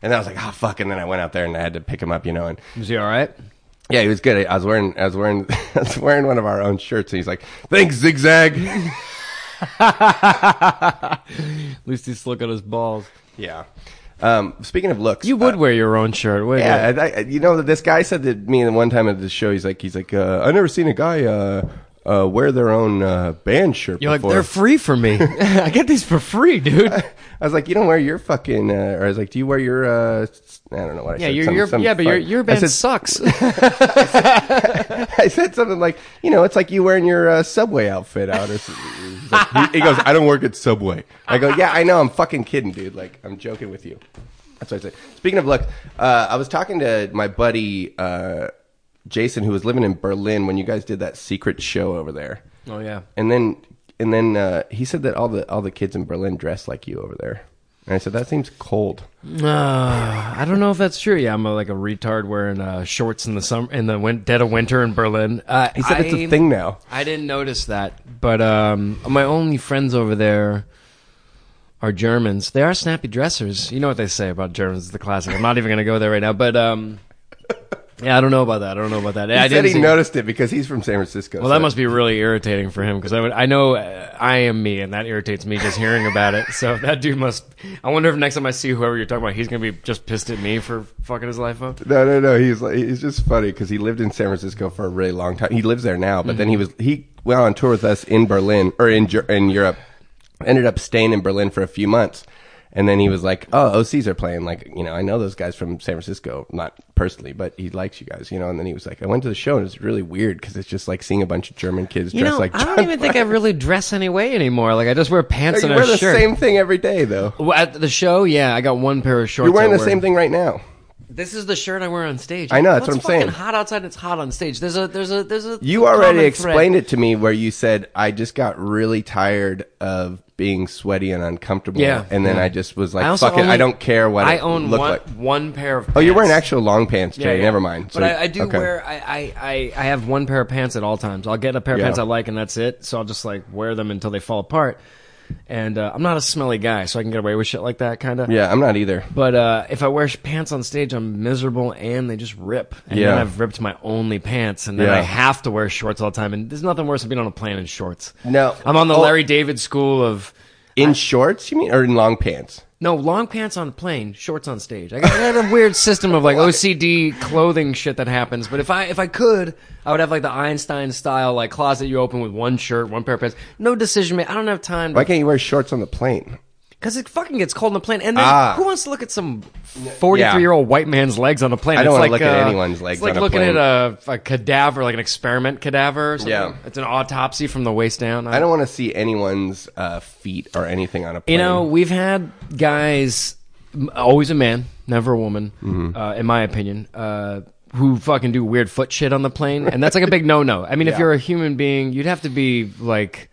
And then I was like, oh fuck! And then I went out there and I had to pick him up, you know. And was he all right? yeah, he was good. I was wearing, I was wearing, [LAUGHS] I was wearing one of our own shirts, and he's like, "Thanks, zigzag." [LAUGHS] At least he's looking at his balls. yeah. Um, speaking of looks, You would uh, wear your own shirt, wouldn't yeah, you? I, I, you know, this guy said to me one time at the show, he's like, he's like, uh, I never seen a guy uh, uh, wear their own uh, band shirt. You're like, before. they're free for me. [LAUGHS] I get these for free, dude. I was like, you don't wear your fucking, uh, or I was like, do you wear your, uh, s- I don't know what I Yeah, said. your, some- your, some yeah, but your, fuck- your I band said, sucks. [LAUGHS] I said something like, you know, it's like you wearing your uh, Subway outfit out. Or s- like- he, he goes, I don't work at Subway. I go, yeah, I know. I'm fucking kidding, dude. Like, I'm joking with you. That's what I said. Speaking of look, uh, I was talking to my buddy uh, Jason, who was living in Berlin when you guys did that secret show over there, oh, yeah. and then and then uh, he said that all the all the kids in Berlin dress like you over there. And I said that seems cold. Uh, I don't know if that's true. Yeah, I'm a, like a retard wearing uh, shorts in the summer, in the win- dead of winter in Berlin. Uh, He said it's a thing now. I didn't notice that, but um, my only friends over there are Germans. They are snappy dressers. You know what they say about Germans? It's the classic. I'm not even going to go there right now, but um, yeah, I don't know about that. I don't know about that. He I said didn't he see- noticed it because he's from San Francisco. Well, so- that must be really irritating for him because I would, I know uh, I am me, and that irritates me just hearing about it. So [LAUGHS] that dude must. I wonder if next time I see whoever you're talking about, he's gonna be just pissed at me for fucking his life up. No, no, no. He's like, he's just funny because he lived in San Francisco for a really long time. He lives there now, but then he was he went on tour with us in Berlin or in Ger- in Europe. Ended up staying in Berlin for a few months, and then he was like, "Oh, OCs are playing. Like, you know, I know those guys from San Francisco, not personally, but he likes you guys, you know." And then he was like, "I went to the show, and it's really weird because it's just like seeing a bunch of German kids You dressed know, like I don't John even think I really dress any way anymore. Like I just wear pants You and wear a the shirt. same thing every day, though. Well, At the show, yeah, I got one pair of shorts. You're wearing I the wear. same thing right now. This is the shirt I wear on stage. I know, that's Well, what it's I'm saying. fucking Hot outside. It's hot on stage. There's a there's a there's a. You already explained it to me where you said I just got really tired of being sweaty and uncomfortable. Yeah, and then yeah. I just was like, I "Fuck it, I don't care what I own look one like." one pair of. pants. Oh, you're wearing actual long pants, Jay. Yeah, yeah. Never mind. But So- I, I do okay. wear. I, I, I, I have one pair of pants at all times. I'll get a pair of pants I like, and that's it. So I'll just like wear them until they fall apart. And uh, I'm not a smelly guy, so I can get away with shit like that, kind of. Yeah, I'm not either. But uh, if I wear sh- pants on stage, I'm miserable and they just rip. And Yeah. then I've ripped my only pants, and then Yeah. I have to wear shorts all the time. And there's nothing worse than being on a plane in shorts. No. I'm on the Oh. Larry David school of In shorts, you mean, or in long pants? No long pants on plane, shorts on stage. I got, a weird system of like OCD clothing shit that happens. But if I if I could, I would have like the Einstein style like closet you open with one shirt, one pair of pants. No decision made. I don't have time. Why can't you wear shorts on the plane? Because it fucking gets cold on the plane, and then Ah. who wants to look at some forty-three-year-old white man's legs on a plane? I don't It's wanna like, look at uh, anyone's legs It's like on a looking plane. at a, a cadaver, like an experiment cadaver. Or something. Yeah. it's an autopsy from the waist down. I don't want to see anyone's uh, feet or anything on a plane. You know, we've had guys, m- always a man, never a woman, Mm-hmm. uh, in my opinion, uh, who fucking do weird foot shit on the plane, and that's like a big no-no. I mean, if you're a human being, you'd have to be like.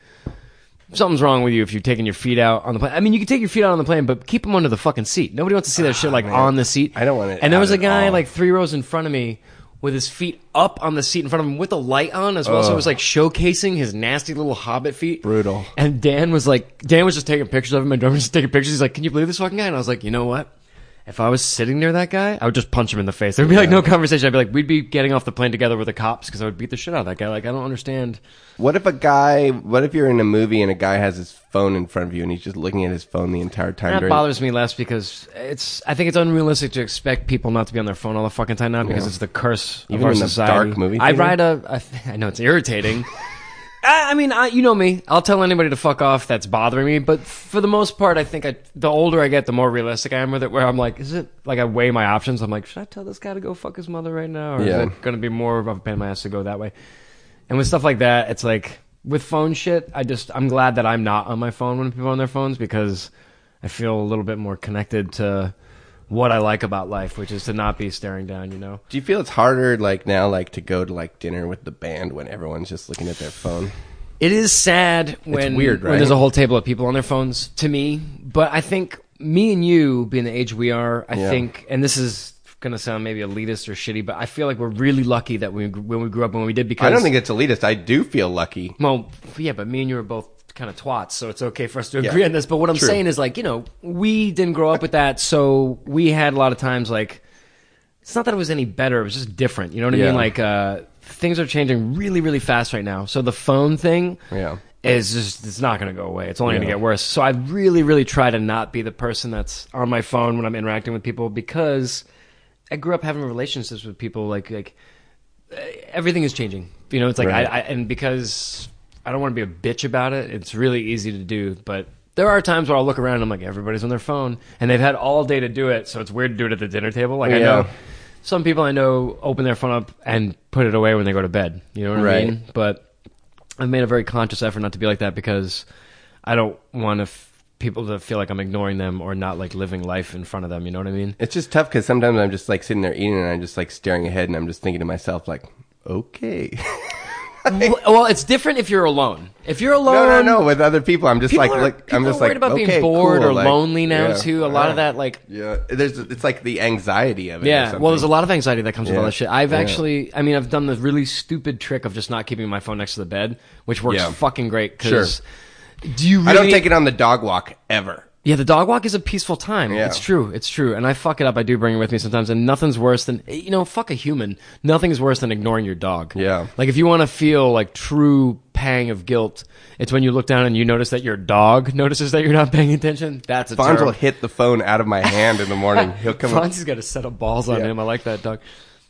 Something's wrong with you if you're taking your feet out on the plane. I mean, you can take your feet out on the plane, but keep them under the fucking seat. Nobody wants to see that ah, shit like man. on the seat. I don't want it And there was a guy all. like three rows in front of me with his feet up on the seat in front of him with a light on as well. So it was like showcasing his nasty little hobbit feet. Brutal. And Dan was like, Dan was just taking pictures of him. My driver was just taking pictures. He's like, "Can you believe this fucking guy?" And I was like, "You know what? If I was sitting near that guy, I would just punch him in the face. There'd be like no conversation. I'd be like, we'd be getting off the plane together with the cops because I would beat the shit out of that guy. Like, I don't understand. What if a guy? What if you're in a movie and a guy has his phone in front of you and he's just looking at his phone the entire time? That during- bothers me less because it's. I think it's unrealistic to expect people not to be on their phone all the fucking time now because it's the curse Even of our in the society. dark movie I ride a. [LAUGHS] I know it's irritating. [LAUGHS] I, I mean, I, you know me. I'll tell anybody to fuck off. That's bothering me. But for the most part, I think I, the older I get, the more realistic I am with it. Where I'm like, is it like I weigh my options? I'm like, should I tell this guy to go fuck his mother right now, or Yeah. is it going to be more of a pain in my ass to go that way? And with stuff like that, it's like with phone shit. I just I'm glad that I'm not on my phone when people are on their phones because I feel a little bit more connected to what I like about life, which is to not be staring down. You know. Do you feel it's harder like now, like to go to like dinner with the band when everyone's just looking at their phone? It is sad when weird, right? when there's a whole table of people on their phones to me, but I think me and you, being the age we are, I Yeah. think, and this is gonna sound maybe elitist or shitty, but I feel like we're really lucky that we when we grew up when we did because I don't think it's elitist. I do feel lucky. well, yeah, but me and you are both kind of twats, so it's okay for us to Yeah. agree on this. But what I'm True. saying is, like, you know, we didn't grow up with that, so we had a lot of times like it's not that it was any better; it was just different. You know what I mean? Like, uh, things are changing really, really fast right now. So the phone thing, Yeah. is just it's not going to go away. It's only going to get worse. So I really, really try to not be the person that's on my phone when I'm interacting with people because I grew up having relationships with people like like everything is changing. You know, it's like Right. I, I and because I don't want to be a bitch about it. It's really easy to do, but. There are times where I'll look around and I'm like, everybody's on their phone, and they've had all day to do it, so it's weird to do it at the dinner table. Like I Yeah. know some people I know open their phone up and put it away when they go to bed. You know what Right. I mean? But I've made a very conscious effort not to be like that because I don't want to f- people to feel like I'm ignoring them or not like living life in front of them. You know what I mean? It's just tough because sometimes I'm just like sitting there eating and I'm just like staring ahead and I'm just thinking to myself like, okay. [LAUGHS] well, it's different if you're alone. If you're alone, no, no, no. With other people, I'm just People like, are, like I'm just worried like, about okay, being bored cool, or like, lonely now yeah, too. A lot of that, like, Yeah, there's it's like the anxiety of it. Yeah, well, there's a lot of anxiety that comes with all Yeah. that shit. I've Yeah. actually, I mean, I've done the really stupid trick of just not keeping my phone next to the bed, which works Yeah. fucking great. Cause do you really? I don't take it on the dog walk ever. Yeah, the dog walk is a peaceful time. Yeah. It's true. It's true. And I fuck it up. I do bring it with me sometimes. And nothing's worse than, you know, fuck a human. Nothing's worse than ignoring your dog. Yeah. Like if you want to feel like true pang of guilt, it's when you look down and you notice that your dog notices that you're not paying attention. That's a Fonz terrible. will hit the phone out of my hand in the morning. [LAUGHS] He'll come. up. Fonzie's got a set of balls on Yeah. him. I like that dog.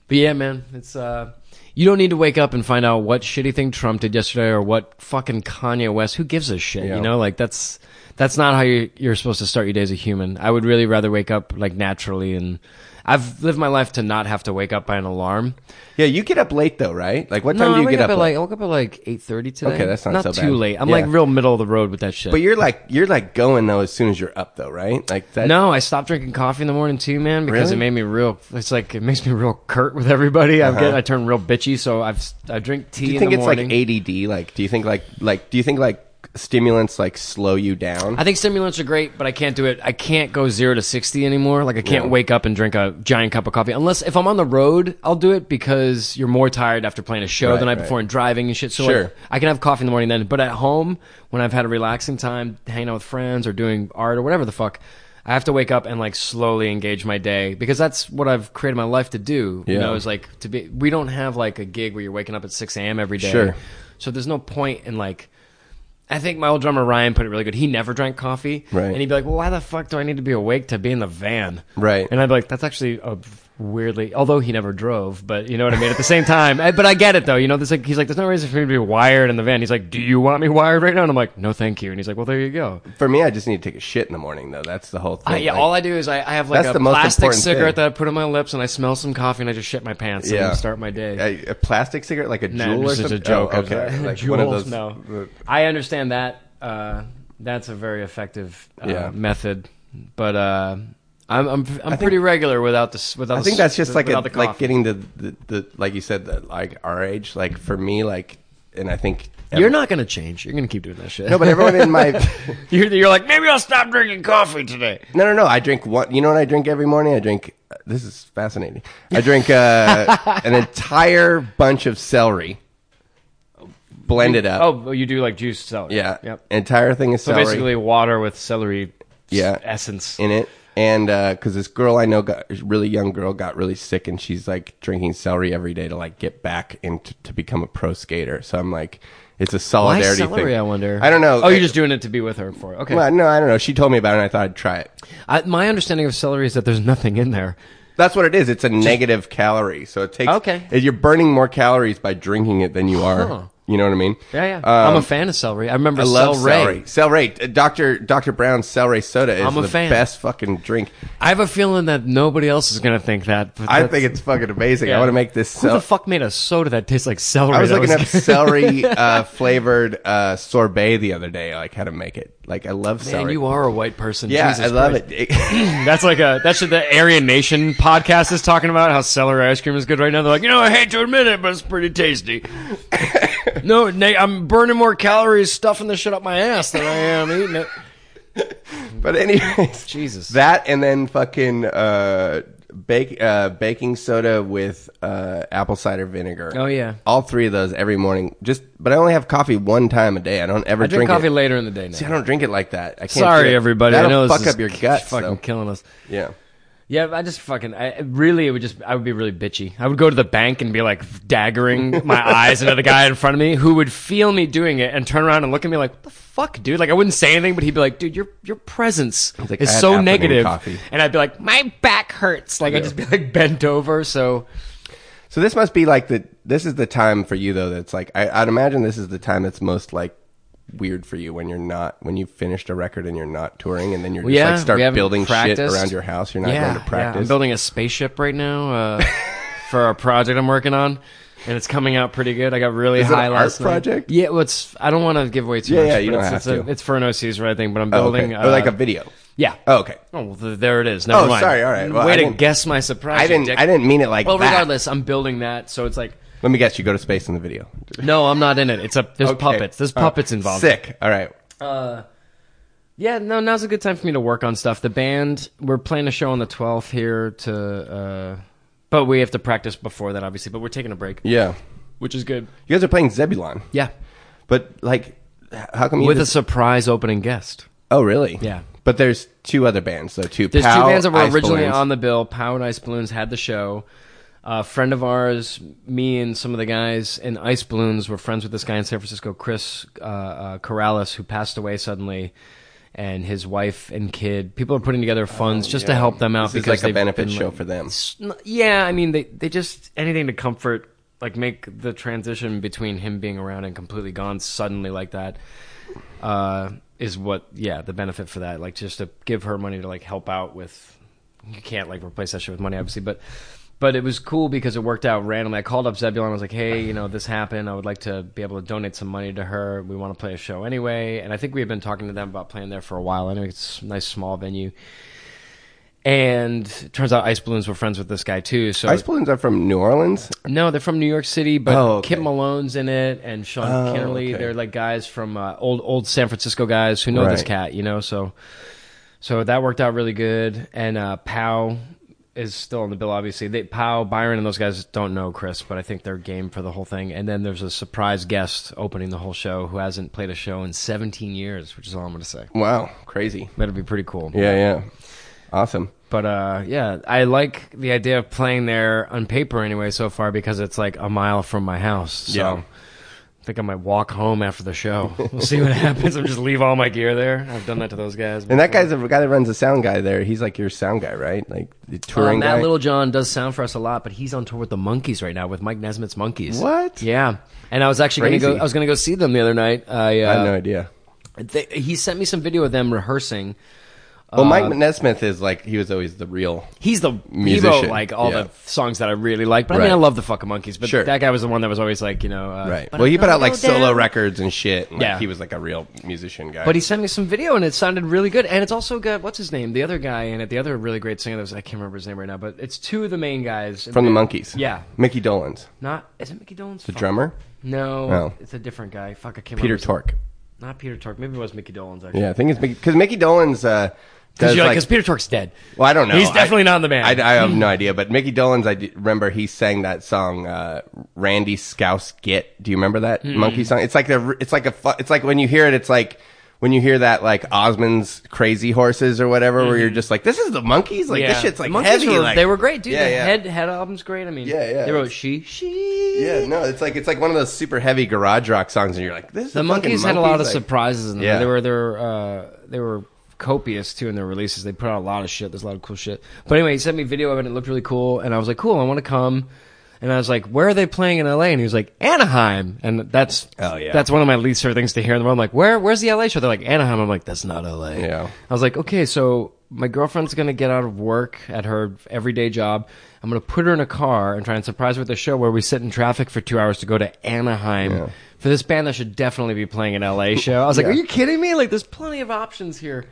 But yeah, man, it's uh, you don't need to wake up and find out what shitty thing Trump did yesterday or what fucking Kanye West. Who gives a shit? Yeah. You know, like that's that's not how you, you're supposed to start your day as a human. I would really rather wake up like naturally, and I've lived my life to not have to wake up by an alarm. Yeah, you get up late though, right? Like what time no, do you get up, up? at like I woke up at like eight thirty today. Okay, that's not so too bad. late. I'm Yeah. like real middle of the road with that shit. but you're like you're like going though as soon as you're up though, right? Like that. No, I stopped drinking coffee in the morning too, man, because Really? it made me real. It's like it makes me real curt with everybody. I Uh-huh. get, I turn real bitchy, so I've I drink tea. Do you in think it's morning. like ADD? Like, do you think like like do you think like stimulants like slow you down? I think stimulants are great, but I can't do it. I can't go zero to sixty anymore. Like I can't wake up and drink a giant cup of coffee unless if I'm on the road. I'll do it because you're more tired after playing a show Right, the night right. before and driving and shit. So Sure. like, I can have coffee in the morning then. But at home, when I've had a relaxing time, hanging out with friends or doing art or whatever the fuck. I have to wake up and like slowly engage my day because that's what I've created my life to do. You Yeah. know, is like to be. We don't have like a gig where you're waking up at six a.m. every day. Sure. So there's no point in like. I think my old drummer Ryan put it really good. He never drank coffee, Right. And he'd be like, "Well, why the fuck do I need to be awake to be in the van?" Right. And I'd be like, "That's actually a weirdly." Although he never drove, but you know what I mean. At the same time, but I get it though. You know, there's like he's like, "There's no reason for me to be wired in the van." He's like, "Do you want me wired right now?" And I'm like, "No, thank you." And he's like, "Well, there you go." For me, I just need to take a shit in the morning though. That's the whole thing. I, yeah, Like, all I do is I, I have like a plastic cigarette thing. that I put on my lips, and I smell some coffee, and I just shit my pants Yeah. and start my day. a, a plastic cigarette, like a No, Juul or something. a joke. Oh, okay, like, like [LAUGHS] one of those. No, I understand that. Uh, that's a very effective uh, Yeah. method, but uh, I'm I'm, I'm pretty regular without this. Without I think s- that's just like a, the like getting to the, the like you said the, like our age. Like for me, like and I think You're not gonna change. You're gonna keep doing that shit. No, but everyone in my [LAUGHS] [LAUGHS] you're, you're like maybe I'll stop drinking coffee today. no no no. I drink one. You know what I drink every morning? I drink. uh, This is fascinating. I drink uh, an [LAUGHS] entire bunch of celery, blended up. Oh, you do like juice celery. yeah, Yep. entire thing is celery. So basically, water with celery. Yeah. Essence. in it. And uh, because this girl I know got really young girl got really sick, and she's like drinking celery every day to like get back into to become a pro skater. So I'm like, it's a solidarity Why solidarity celery? thing. I wonder. I don't know. Oh, you're just doing it to be with her for. it. Okay. Well, no, I don't know. She told me about it, and I thought I'd try it. I, my understanding of celery is that there's nothing in there. That's what it is. It's a negative calorie, so it takes. Okay. You're burning more calories by drinking it than you are. Huh. You know what I mean? Yeah, yeah. Um, I'm a fan of celery. I remember I love celery. celery. Uh, Dr. Dr. Brown's celery soda is I'm a the fan. best fucking drink. I have a feeling that nobody else is gonna think that. but I think it's fucking amazing. yeah. I want to make this. Who cel- the fuck made a soda that tastes like celery? I was looking up celery [LAUGHS] uh, flavored uh, sorbet the other day, like how to make it. Like I love Man, celery. you are a white person. yeah, Jesus I love Christ. it. [LAUGHS] That's like a that's what the Aryan Nation podcast is talking about how celery ice cream is good right now. They're like, you know, I hate to admit it, but it's pretty tasty. [LAUGHS] no, Nate, I'm burning more calories stuffing this shit up my ass than I am eating it. [LAUGHS] but anyways, Jesus. that and then fucking uh, bake uh, baking soda with uh, apple cider vinegar. Oh, yeah. all three of those every morning. Just, but I only have coffee one time a day. I don't ever I drink drink coffee it. later in the day now. See, I don't drink it like that. I can't. Sorry, everybody. That'll I know fuck up your guts. fucking though. killing us. Yeah. Yeah, I just fucking. I really, it would just. I would be really bitchy. I would go to the bank and be like daggering my [LAUGHS] eyes into the guy in front of me who would feel me doing it and turn around and look at me like, "What the fuck, dude?" Like I wouldn't say anything, but he'd be like, "Dude, your your presence like, is so negative," coffee. and I'd be like, "My back hurts." Like I'd just be like bent over. So So this must be like the. This is the time for you though. That's like I, I'd imagine this is the time that's most like weird for you when you're not when you've finished a record and you're not touring and then you're just yeah, like start building shit around your house. You're not yeah, going to yeah, practice. I'm building a spaceship right now uh, [LAUGHS] for a project I'm working on. And it's coming out pretty good. I got really Is it high an last night. project? Yeah, well, it's. I don't want to give away too Yeah, much. yeah, you don't it's, have it's, a, to. it's for an OC's right thing, but I'm Oh, building okay. or like uh, a video. Yeah. Oh, okay. Oh, well, th- there it is. Never Oh, mind. sorry, all right. Well, Way I to guess my surprise. I didn't. dick. I didn't mean it like Well, that. regardless, I'm building that, so it's like, Let me guess. You go to space in the video. no, I'm not in it. It's a there's Okay. puppets. There's puppets involved. Sick. All right. Uh yeah, no, now's a good time for me to work on stuff. The band, we're playing a show on the 12th here to, uh, but we have to practice before that, obviously. But we're taking a break, Yeah. which is good. You guys are playing Zebulon, Yeah, but like, how come you? with a just- surprise opening guest. oh, really? Yeah. But there's two other bands, though. Two. There's two bands that were originally on the bill. Pow and Ice Balloons had the show. A friend of ours, me and some of the guys in Ice Balloons were friends with this guy in San Francisco, Chris uh, uh, Corrales, who passed away suddenly, and his wife and kid. People are putting together funds just to Oh, help them out This is like a benefit been, show like, for them. Yeah, I mean they they just anything to comfort, like make the transition between him being around and completely gone suddenly like that uh, is what yeah the benefit for that like just to give her money to like help out with you can't like replace that shit with money obviously but but it was cool because it worked out randomly i called up zebulon i was like hey you know this happened i would like to be able to donate some money to her we want to play a show anyway and i think we had been talking to them about playing there for a while anyway it's a nice small venue and it turns out ice balloons were friends with this guy too so Ice Balloons are from New Orleans. no, they're from New York City, but Oh, okay. Kyp Malone's in it and Sean Oh, Kinnerly. okay. They're like guys from uh, old old San Francisco guys who know this cat, you know. So so that worked out really good. And uh, Pow is still on the bill, obviously. They, Pow, Byron, and those guys don't know Chris, but I think they're game for the whole thing. And then there's a surprise guest opening the whole show who hasn't played a show in 17 years, which is all I'm going to say. Wow, crazy. That'll be pretty cool. Yeah, yeah. Awesome. But uh, yeah, I like the idea of playing there on paper anyway so far because it's like a mile from my house. So Yeah. I think I might walk home after the show. [LAUGHS] We'll see what happens. I'll just leave all my gear there. I've done that to those guys. And that guy's the guy that runs the sound guy there. He's like your sound guy, right? Like the uh, touring Matt guy. Littlejohn does sound for us a lot, but he's on tour with the Monkees right now with Mike Nesmith's Monkees. What? Yeah. And I was actually going to go. I was going to go see them the other night. I, uh, I had no idea. they, he sent me some video of them rehearsing. Well, uh, Mike Nesmith is like he was always the real. He's the Musician, he wrote like all yeah. the songs that I really like. But I mean, Right. I love the fucking Monkees. But Sure. that guy was the one that was always like, you know, uh, Right. Well, he put out like go solo records and shit. Like, Yeah. He was like a real musician guy. But he sent me some video and it sounded really good. And it's also got what's his name, the other guy in it, the other really great singer. That was I can't remember his name right now, but it's two of the main guys from the Monkees. Yeah, Mickey Dolenz, not is it Mickey Dolenz? the Fuck. drummer. No, Oh. it's a different guy. Fuck, I can't Peter remember. his- Tork. Not Peter Tork. Maybe it was Mickey Dolenz actually. Yeah, I think it's because Mickey Dolenz uh, does Because like. Peter Tork's dead. well, I don't know. He's I- definitely not in the band. I, I have no idea, but Mickey Dolenz, I d- remember he sang that song, uh, "Randy Scouse Git." Do you remember that Hmm. monkey song? It's like the, it's like a, fu- it's like when you hear it, it's like when you hear that like Osmond's Crazy Horses or whatever, where you're just like, this is the Monkees, like this shit's like Hmm. the heavy. Were, like, they were great, dude. Yeah, the yeah. head head album's great. I mean, Yeah, yeah. They wrote she she. Yeah, no, it's like it's like one of those super heavy garage rock songs, and you're like, this. Is The fucking Monkees had a lot of like- surprises in them. Yeah. They were they were uh, they were copious too in their releases. They put out a lot of shit. There's a lot of cool shit. But anyway, he sent me video of it. and It looked really cool, and I was like, cool. I want to come. And I was like, where are they playing in LA? And he was like, Anaheim. And that's Oh, yeah. that's one of my least favorite things to hear in the world. I'm like, where where's the LA show? They're like Anaheim. I'm like, that's not LA. Yeah. I was like, okay, so my girlfriend's gonna get out of work at her everyday job. I'm gonna put her in a car and try and surprise her with a show where we sit in traffic for two hours to go to Anaheim Yeah. for this band that should definitely be playing an LA show. I was like, Yeah. are you kidding me? Like, there's plenty of options here.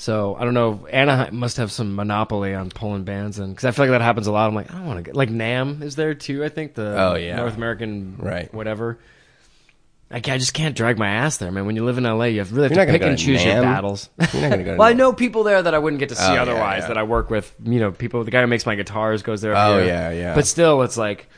So I don't know. Anaheim must have some monopoly on pulling bands, and because I feel like that happens a lot. I'm like, I don't want to get like NAMM is there too. I think the Oh, yeah. North American Right. whatever. I, I just can't drag my ass there, man. When you live in LA, you have really have to pick and to choose your battles. You're not gonna go [LAUGHS] to well, I know people there that I wouldn't get to see Oh, otherwise. yeah. That I work with, you know, people. The guy who makes my guitars goes there. Oh, year. yeah, yeah. But still, it's like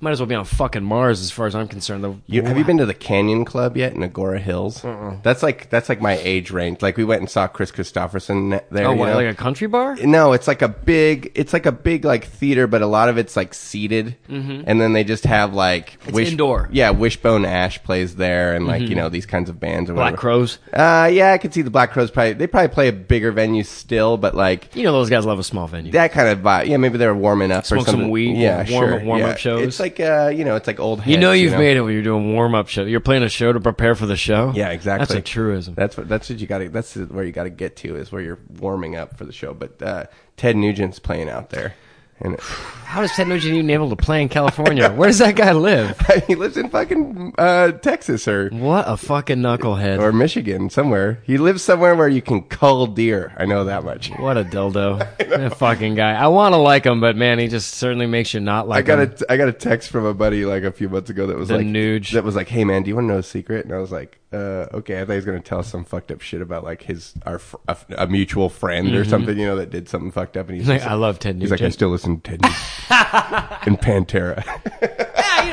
might as well be on fucking Mars as far as I'm concerned. You, have you been to the Canyon Club yet in Agoura Hills? That's like that's like my age range. Like we went and saw Kris Kristofferson there. Oh, you what, know? like a country bar? No, it's like a big. It's like a big like theater, but a lot of it's like seated, and then they just have like Mm-hmm. It's indoor. Mm-hmm. Yeah, Wishbone Ash plays there, and like you know these kinds of bands. Or Black whatever. Crowes. Uh, yeah, I could see the Black Crowes. Probably they probably play a bigger venue still, but like You know, those guys love a small venue. that kind of vibe. Yeah, maybe they're warming up Smoke or some something. weed, Yeah, warm- sure. warm-up shows. It's like uh, you know, it's like old. you know, you've made it when you're doing warm up show. You're playing a show to prepare for the show. Yeah, exactly. That's a truism. That's what that's what you got to. That's where you got to get to is where you're warming up for the show. But uh, Ted Nugent's playing out there, and How does Ted Nugent even able to play in California? [LAUGHS] Where does that guy live? [LAUGHS] he lives in fucking uh, Texas or What a fucking knucklehead. or Michigan somewhere. He lives somewhere where you can cull deer. I know that much. What a dildo. [LAUGHS] that fucking guy. I want to like him, but man, he just certainly makes you not like. I got him. a I got a text from a buddy like a few months ago that was The like that was like, "Hey man, do you want to know a secret?" And I was like, uh, "Okay." I thought he was gonna tell some fucked up shit about like his our fr- a, a mutual friend or something, you know, that did something fucked up. And he's Mm-hmm. Like, I love Ted He's like, I still listen to Ted Nugent [LAUGHS] and Pantera. [LAUGHS]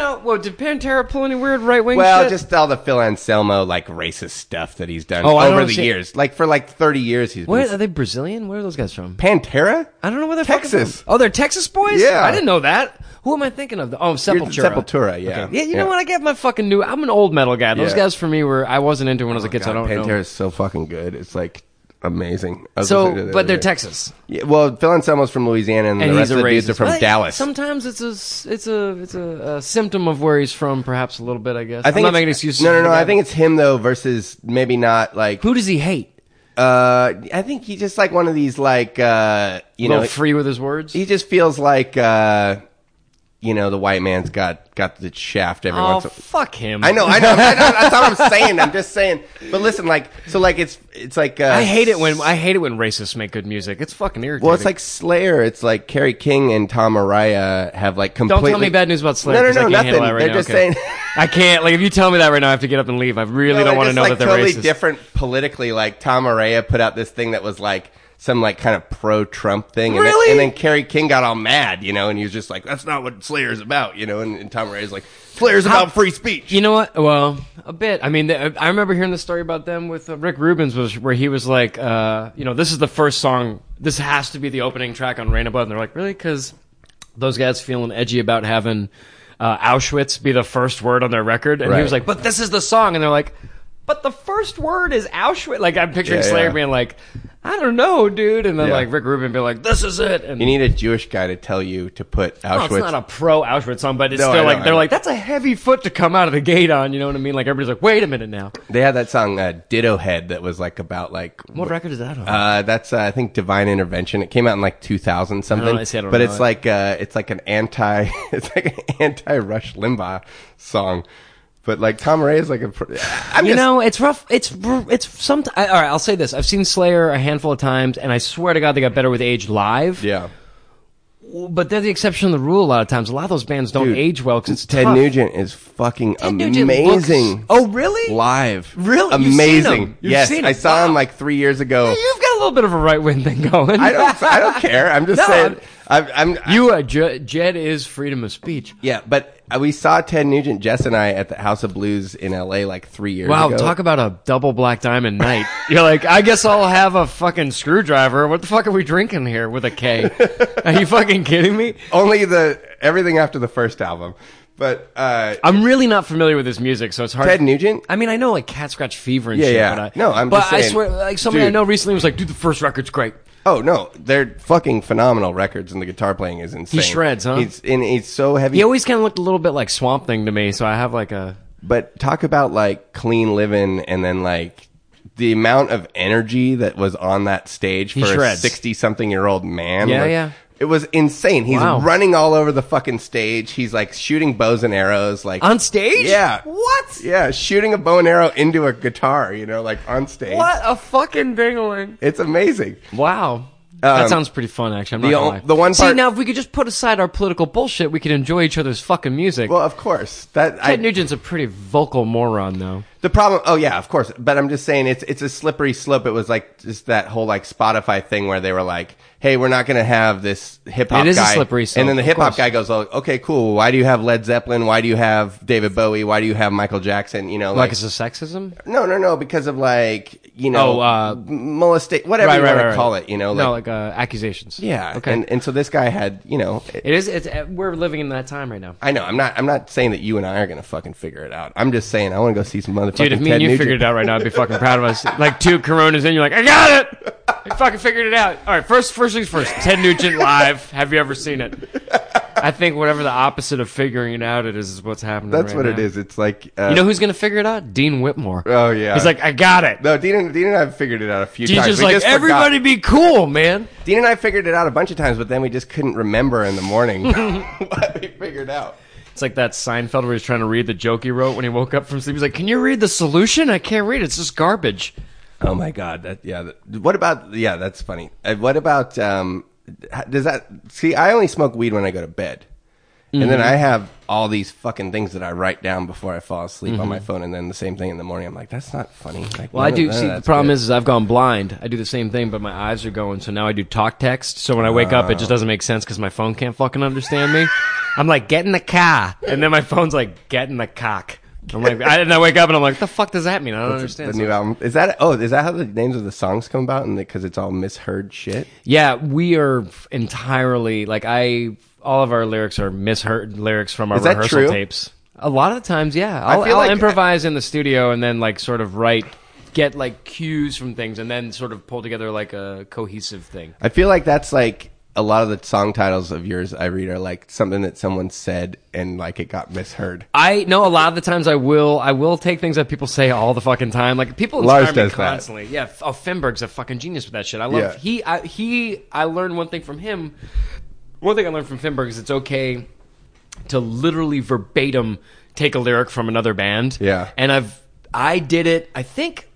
yeah, you know, well, did Pantera pull any weird right wing well, shit? just all the Phil Anselmo like racist stuff that he's done Oh, over the see- years. Like for like thirty years, he's Where been are they Brazilian? Where are those guys from? Pantera. I don't know where they're fucking Texas. from. Oh, they're Texas boys. Yeah. I didn't know that. Who am I thinking of? Oh, Sepultura. Sepultura, yeah. Okay. Yeah, you Yeah. know what? I get my fucking new. I'm an old metal guy. Those Yeah. guys for me were I wasn't into when I was a oh kid, so I don't Pantera know. is so fucking good. It's like amazing. So, listening to it the but they're day. Texas, Yeah, well, Phil Anselmo's from Louisiana, and, and the he's rest a of the dudes are from Well, Dallas. Sometimes it's a s- it's a it's a, a symptom of where he's from, perhaps a little bit. I guess. I think I'm not it's- making excuses. No, no, no. I think it's him though versus maybe not like. who does he hate? Uh, I think he's just like one of these like uh, you You know, know, free with his words. he just feels like uh, you know, the white man's got got the shaft every oh, once. in fuck him. I know, I know, I know. That's all I'm saying. I'm just saying. But listen, like, so like it's it's like uh, I hate it when I hate it when racists make good music. It's fucking irritating. Well, it's like Slayer. It's like Kerry King and Tom Araya have like completely. Don't tell me bad news about Slayer. No, no, no, can't nothing. right They're now. just Okay. saying. [LAUGHS] I can't. Like, if you tell me that right now, I have to get up and leave. I really No, don't want to know like that they're totally racist. different politically. Like Tom Araya put out this thing that was like some like kind of pro Trump thing, and Really? then, and then Kerry King got all mad, you know, and he was just like, "That's not what Slayer's about," you know, and, and Tom Araya's like, "Slayer's about free speech." You know what? Well, a bit. I mean, the, I remember hearing the story about them with uh, Rick Rubin, was where he was like, uh, you know, this is the first song. This has to be the opening track on Reign in Blood. And they're like, really? Because those guys feeling edgy about having uh, Auschwitz be the first word on their record, and he was like, but this is the song, and they're like. But the first word is Auschwitz. Like I'm picturing Yeah, Slayer yeah. being like, "I don't know, dude," and then Yeah. like Rick Rubin being like, "This is it." And You need a Jewish guy to tell you to put well, Auschwitz. it's not a pro Auschwitz song, but it's No, I still know, like I they're know. like that's a heavy foot to come out of the gate on. You know what I mean? Like everybody's like, wait a minute now. they had that song uh, "Ditto Head" that was like about like What record is that on? Uh, that's uh, I think Divine Intervention. It came out in like 2000 something. I see, I don't but know it's it. like uh, it's like an anti [LAUGHS] it's like an anti Rush Limbaugh song. But like Tom Ray is like a. pr- I'm you just- know, it's rough. It's it's some. All right, I'll say this: I've seen Slayer a handful of times, and I swear to God, they got better with age live. yeah. But they're the exception to the rule. A lot of times, a lot of those bands don't Dude, age well because it's Ted tough. Nugent is fucking Ted Nugent amazing. looks- oh, really? Live, Really? You've seen amazing. him? You've yes, seen I him? saw him Wow. like three years ago. You've little bit of a right wing thing going. I don't. I don't care. I'm just [LAUGHS] No, saying. I'm. I'm you, uh, J- Jed is freedom of speech. yeah, but uh, we saw Ted Nugent, Jess and I at the House of Blues in L.A. like three years Wow, ago. talk about a double black diamond night. You're like, I guess I'll have a fucking screwdriver. What the fuck are we drinking here with a K? [LAUGHS] Are you fucking kidding me? Only the everything after the first album, but uh, I'm really not familiar with his music, so it's hard. Ted Nugent. I mean, I know like Cat Scratch Fever and Yeah, shit. yeah. But I, No, I'm But just I saying, swear, like somebody I dude. know recently was like, "Dude, the first record's great." Oh no, they're fucking phenomenal records, and the guitar playing is insane. He shreds, huh? He's and he's so heavy. He always kind of looked a little bit like Swamp Thing to me, so I have like a. But talk about like clean living, and then like the amount of energy that was on that stage for a shreds. sixty-something year old man. Yeah, like, yeah. It was insane. He's Wow. running all over the fucking stage. He's like shooting bows and arrows, like On stage? Yeah. What? yeah, shooting a bow and arrow into a guitar. You know, like on stage. What a fucking dingling. It's amazing. Wow. Um, that sounds pretty fun, actually. I'm not the gonna o- lie. the one See, part- now if we could just put aside our political bullshit, we could enjoy each other's fucking music. Well, of course that I, Ted Nugent's a pretty vocal moron, though. The problem, oh yeah, of course, but I'm just saying it's it's a slippery slope. It was like just that whole like Spotify thing where they were like, "Hey, we're not going to have this hip hop It is a slippery slope, and then the of hip hop course. guy goes, oh, "Okay, cool. Why do you have Led Zeppelin? Why do you have David Bowie? Why do you have Michael Jackson? You know, Like, like, it's a sexism? no, no, no, because of like you know, Oh, uh, molestate, whatever you want to call it. You know, like, no, like uh, accusations. yeah, Okay. And and so this guy had, you know, it- it is. It's. uh, We're living in that time right now. I know. I'm not. I'm not saying that you and I are going to fucking figure it out. I'm just saying I want to go see some motherfucking. Dude, if me Ted and you Nugent. figured it out right now, I'd be fucking proud of us. [LAUGHS] Like two Coronas in, you're like, I got it. I fucking figured it out. All right, first, first things first. Ted Nugent live. Have you ever seen it? I think whatever the opposite of figuring it out it is is what's happening. That's right what it now. is. It's like uh, You know who's gonna figure it out? Dean Whitmore. Oh yeah. He's like, I got it. No, Dean and, Dean and I have figured it out a few He's times. just We like, forgot. everybody be cool, man. Dean and I figured it out a bunch of times, but then we just couldn't remember in the morning [LAUGHS] [LAUGHS] what we figured out. It's like that Seinfeld where he's trying to read the joke he wrote when he woke up from sleep. He's like, Can you read the solution? I can't read it. It's just garbage. Oh my god, that yeah. That, what about yeah? That's funny. Uh, what about um? Does that see? I only smoke weed when I go to bed, and Mm-hmm. then I have all these fucking things that I write down before I fall asleep on Mm-hmm. my phone, and then the same thing in the morning. I'm like, that's not funny. Like, Well, I do. See, the problem is, is I've gone blind. I do the same thing, but my eyes are going. So now I do talk text. So when I wake up, it just doesn't make sense because my phone can't fucking understand me. I'm like, get in the car, and then my phone's like, get in the cock. I'm like, I, and I wake up and I'm like, the fuck does that mean? I don't understand. the understand. new album is that? Oh, is that how the names of the songs come about? And because it's all misheard shit. Yeah, we are entirely like I. All of our lyrics are misheard lyrics from our Is that rehearsal true? tapes. A lot of the times, yeah. I'll, feel I'll like- improvise in the studio and then like sort of write, get like cues from things, and then sort of pull together like a cohesive thing. I feel like that's like a lot of the song titles of yours I read are like something that someone said and like it got misheard. I know a lot of the times I will I will take things that people say all the fucking time. Like people Lars inspire me does that. constantly. Yeah, oh Finberg's a fucking genius with that shit. I love Yeah. he I, he I learned one thing from him. One thing I learned from Finberg is it's okay to literally verbatim take a lyric from another band. Yeah. And I've I did it. I think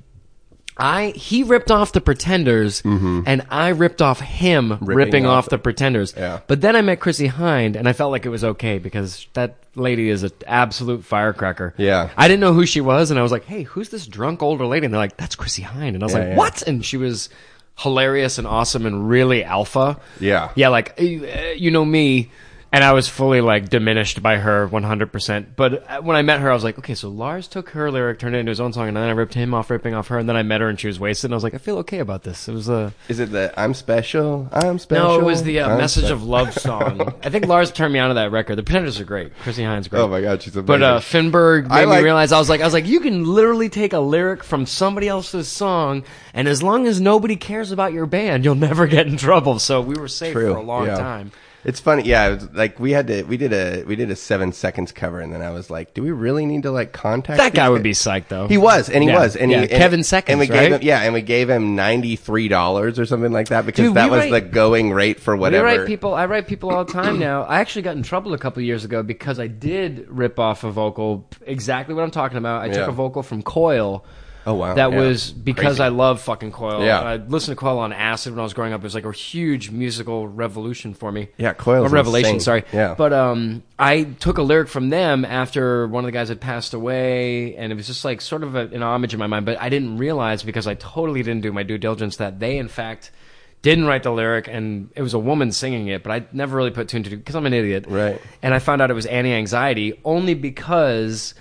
I he ripped off the Pretenders, mm-hmm. and I ripped off him ripping, off off the Pretenders. Yeah. But then I met Chrissie Hynde, and I felt like it was okay because that lady is an absolute firecracker. Yeah. I didn't know who she was, and I was like, "Hey, who's this drunk older lady?" And they're like, "That's Chrissie Hynde," and I was Yeah, like, yeah. "What?" And she was hilarious and awesome and really alpha. Yeah. Yeah, like uh, you know me. And I was fully like diminished by her 100%. But uh, when I met her, I was like, okay, so Lars took her lyric, turned it into his own song, and then I ripped him off ripping off her. And then I met her and she was wasted. And I was like, I feel okay about this. It was a. Is it the I'm special? I'm special. No, it was the uh, Message spe- of Love song. [LAUGHS] I think Lars turned me on to that record. The Pretenders are great. Chrissie Hynde's great. Oh my god, she's amazing. But uh, Finberg made I like- me realize I was like I was like you can literally take a lyric from somebody else's song and as long as nobody cares about your band you'll never get in trouble. So we were safe True. for a long yeah. time. It's funny, yeah. It was like we had to, we did a, we did a seven seconds cover, and then I was like, do we really need to like contact That guy these would be psyched though. He was, and he Yeah. was, and Yeah, he, and, Kevin Seconds, and we right? gave him, yeah, and we gave him ninety three dollars or something like that because Dude, that we was write- the going rate for We whatever. write people. I write people all the time now. I actually got in trouble a couple years ago because I did rip off a vocal. Exactly what I'm talking about. I took Yeah. a vocal from Coil. Oh wow, That yeah. was because Crazy. I love fucking Coil. Yeah. I listened to Coil on acid when I was growing up. It was like a huge musical revolution for me. Yeah, Coil. a revelation. insane. Sorry. Yeah. But um, I took a lyric from them after one of the guys had passed away, and it was just like sort of a, an homage in my mind. But I didn't realize because I totally didn't do my due diligence that they, in fact. Didn't write the lyric, and it was a woman singing it, but I never really put two and two because I'm an idiot. Right. And I found out it was Annie Anxiety only because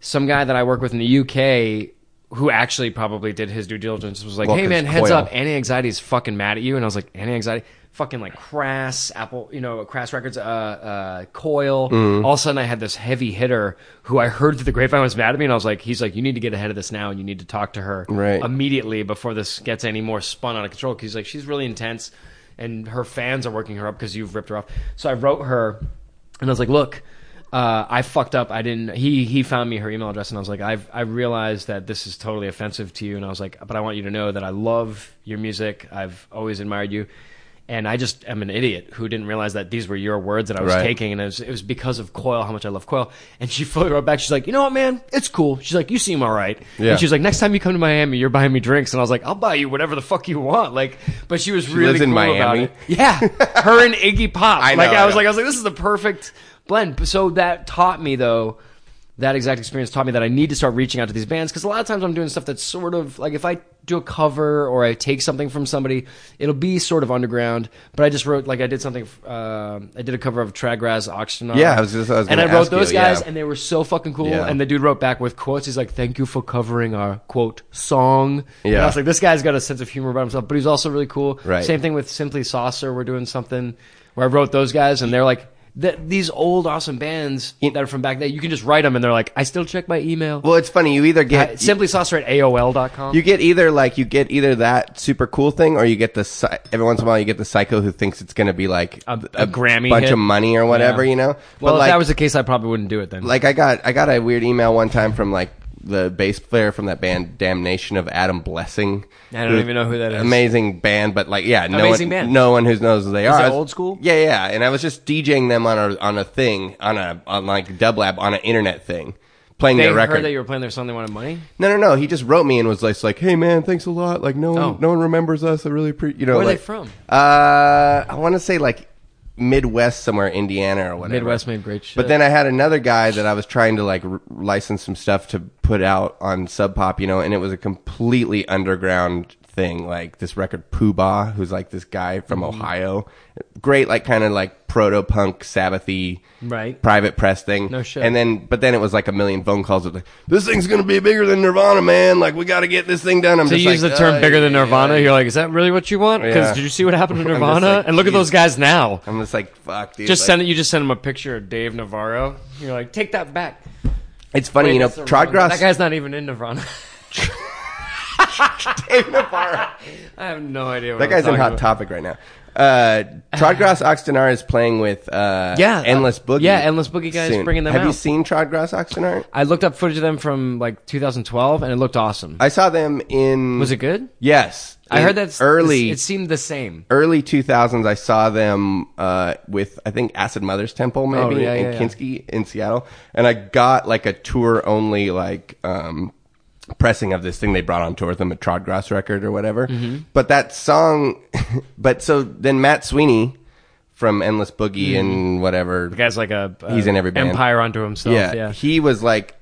some guy that I work with in the UK who actually probably did his due diligence was like, Well, "Hey man, heads Coil. up, Annie Anxiety is fucking mad at you." And I was like, "Annie Anxiety." Fucking like Crass Apple, you know, Crass Records, uh, uh, coil. Mm-hmm. All of a sudden, I had this heavy hitter who I heard through the grapevine was mad at me, and I was like, "He's like, you need to get ahead of this now, and you need to talk to her Right. immediately before this gets any more spun out of control." Because he's like, she's really intense, and her fans are working her up because you've ripped her off. So I wrote her, and I was like, "Look, uh, I fucked up. I didn't. He he found me her email address, and I was like, I've I realized that this is totally offensive to you, and I was like, but I want you to know that I love your music. I've always admired you." And I just am an idiot who didn't realize that these were your words that I was Right. taking, and it was, it was because of Coil, how much I love Coil. And she fully wrote back. She's like, you know what, man, it's cool. She's like, you seem all right. Yeah. And she's like, next time you come to Miami, you're buying me drinks. And I was like, I'll buy you whatever the fuck you want. Like, but she was really lives in cool about Miami? it. Yeah, her and Iggy Pop. [LAUGHS] I like know, I I was know. like, I was like, this is the perfect blend. So that taught me though. That exact experience taught me that I need to start reaching out to these bands because a lot of times I'm doing stuff that's sort of like if I do a cover or I take something from somebody, it'll be sort of underground. But I just wrote like I did something. Uh, I did a cover of Tragraz Oxygen. Yeah, I was just- I was and I wrote ask you, those guys, yeah. and they were so fucking cool. Yeah. And the dude wrote back with quotes. He's like, "Thank you for covering our quote song." And Yeah. I was like, "This guy's got a sense of humor about himself, but he's also really cool." Right. Same thing with Simply Saucer. We're doing something where I wrote those guys, and they're like. Th- these old awesome bands that are from back then, you can just write them, and they're like, "I still check my email." Well, it's funny. You either get Uh, Simply Saucer at AOL.com. You get either like you get either that super cool thing, or you get the every once in a while you get the psycho who thinks it's going to be like A- a Grammy bunch hit. of money or whatever, Yeah. you know. well, but if like, that was the case, I probably wouldn't do it then. like I got I got a weird email one time from like the bass player from that band Damnation of Adam Blessing. I don't even know who that is. Amazing band, but like yeah, no Amazing one, band. no one who knows who they are. it old school? Yeah, yeah. And I was just DJing them on a on a thing on a on like Dub Lab on an internet thing, playing they their heard record. that you were playing their song. They wanted money. No, no, no. He just wrote me and was like, like, "Hey, man, thanks a lot. Like, no one, Oh. no one remembers us. I really appreciate, you know." Where are they like, from? Uh, I want to say like Midwest somewhere, Indiana or whatever. Midwest made great shit. But then I had another guy that I was trying to like r- license some stuff to put out on Sub Pop, you know, and it was a completely underground thing. Like this record, Poobah, who's like this guy from Mm-hmm. Ohio, great, like kind of like proto punk Sabbathy, Right. Private press thing. No shit. And then, but then it was like a million phone calls of like, this thing's gonna be bigger than Nirvana, man. Like we got to get this thing done. I'm to use like, the term "Uh, bigger than yeah." Nirvana, you're like, is that really what you want? Because Yeah. did you see what happened to Nirvana? like, and look at those guys now. I'm just like, fuck, dude. Just like- send it. You just send him a picture of Dave Navarro. You're like, take that back. It's funny, Wait, you know, that's Träd Gräs. That guy's not even in Nirvana. [LAUGHS] Dave Navarro. [LAUGHS] I have no idea. What That I'm guy's in Hot about. Topic right now. Uh, Träd Gräs [SIGHS] och Stenar is playing with uh, Yeah, uh, Endless Boogie. yeah, Endless Boogie guys soon. bringing them Have you seen Träd Gräs och Stenar? I looked up footage of them from like 2012, and it looked awesome. I saw them in. Was it good? Yes, I heard that's early. It seemed the same. early 2000s. I saw them uh, with I think Acid Mothers Temple maybe Oh, yeah, in yeah, yeah. In Seattle, and I got like a tour only like um, pressing of this thing they brought on tour with them, a Träd Gräs record or whatever. Mm-hmm. But that song, [LAUGHS] but so then Matt Sweeney from Endless Boogie and whatever. The guy's like a, a He's in every band. empire unto himself. yeah, Yeah, he was like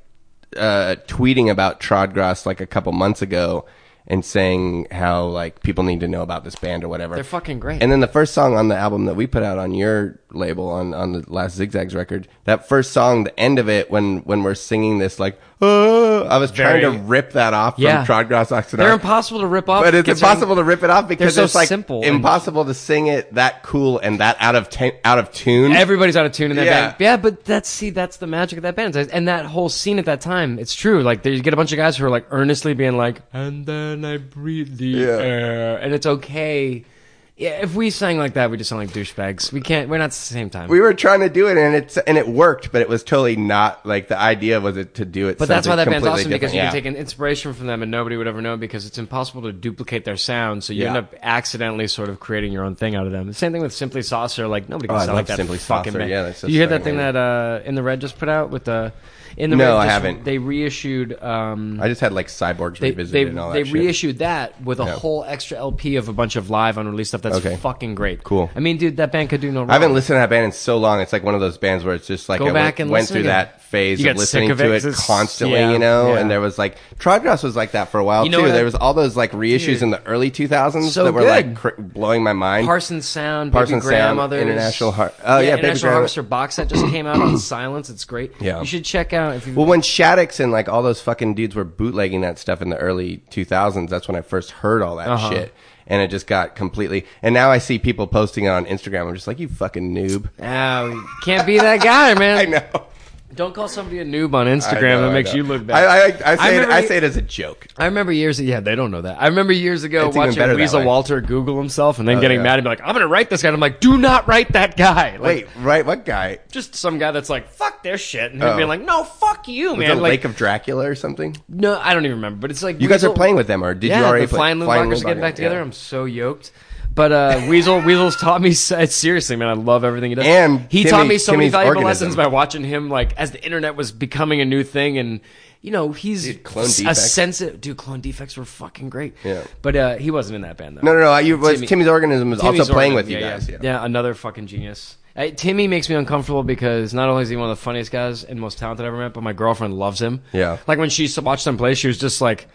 uh, tweeting about Träd Gräs like a couple months ago and saying how like people need to know about this band or whatever. they're fucking great. And then the first song on the album that we put out on your label on on the last Zigzags record, that first song, the end of it when when we're singing this like, oh, I was trying to rip that off Yeah. from Träd Gräs och Stenar. they're impossible to rip off. but it's impossible to rip it off because so it's like simple and- impossible to sing it that cool and that out of ta- out of tune. Everybody's out of tune in that Yeah. band. Yeah, but that's see, that's the magic of that band, and that whole scene at that time. It's true. Like there, you get a bunch of guys who are like earnestly being like, and then I breathe the Yeah. air, and it's okay. Yeah, if we sang like that, we just sound like douchebags. We can't. We're not at the same time. we were trying to do it and it's and it worked, but it was totally not like the idea was it to do it. But that's why that band's awesome because you can take an inspiration from them and nobody would ever know because it's impossible to duplicate their sound. So you Yeah. end up accidentally sort of creating your own thing out of them. The same thing with Simply Saucer. Like nobody can Oh, sound like that Simply fucking Saucer. band. Yeah, you hear that thing that uh, In the Red just put out with the In the No? I haven't. They reissued. Um, I just had like cyborgs they revisited they, and all that they shit. reissued that with a Yeah. whole extra LP of a bunch of live unreleased stuff. That's Okay. fucking great. Cool. I mean, dude, that band could do no wrong. I haven't listened to that band in so long. It's like one of those bands where it's just like Go I back went, and went through again. that phase You of listening sick of to it it, it's- constantly, yeah, you know. yeah. And there was like Träd Gräs was like that for a while You know too. what? There was all those like reissues in the early 2000s So that were good. like cr- blowing my mind. Parsons Sound, Parsons Baby Sound, Grandmothers, International Har- oh, yeah, Baby International Grand- Harvester box set just came out on Silence. It's great. Yeah. you should check out if you. Well, when Shaddix and like all those fucking dudes were bootlegging that stuff in the early 2000s, that's when I first heard all that Uh-huh. shit. And it just got completely. And now I see people posting it on Instagram. I'm just like, you fucking noob. Oh, you can't be that guy, [LAUGHS] man. I know. Don't call somebody a noob on Instagram. know, that I makes know. you look bad. I, I, I, say, I it, remember I say it as a joke. I remember years. Yeah, they don't know that. I remember years ago It's watching Weasel. Walter Google himself and then Oh, getting yeah. mad and be like, "I'm gonna write this guy." And I'm like, "Do not write that guy." Like, Wait, right? What guy? just some guy that's like, "Fuck their shit," and Oh. being like, "No, fuck you, Was man." Like, Lake of Dracula or something? no, I don't even remember. But it's like You guys are playing with them, or did yeah, you already the play- Flying Flying Moonwalkers are getting back together. yeah. I'm so yoked. But uh, Weasel Weasel's taught me seriously, man. I love everything he does. And he Timmy- taught me so many valuable organism. lessons by watching him. Like as the internet was becoming a new thing, and you know he's Dude, Clone s- a Defects. sensitive dude. Clone defects were fucking great. Yeah. but uh, he wasn't in that band though. No, no, no. You, was, Timmy- Timmy's organism was Timmy's also playing with you yeah, guys. Yeah. Yeah. Yeah, another fucking genius. Uh, Timmy makes me uncomfortable because not only is he one of the funniest guys and most talented I've ever met, but my girlfriend loves him. Yeah. Like when she s- watched him play, she was just like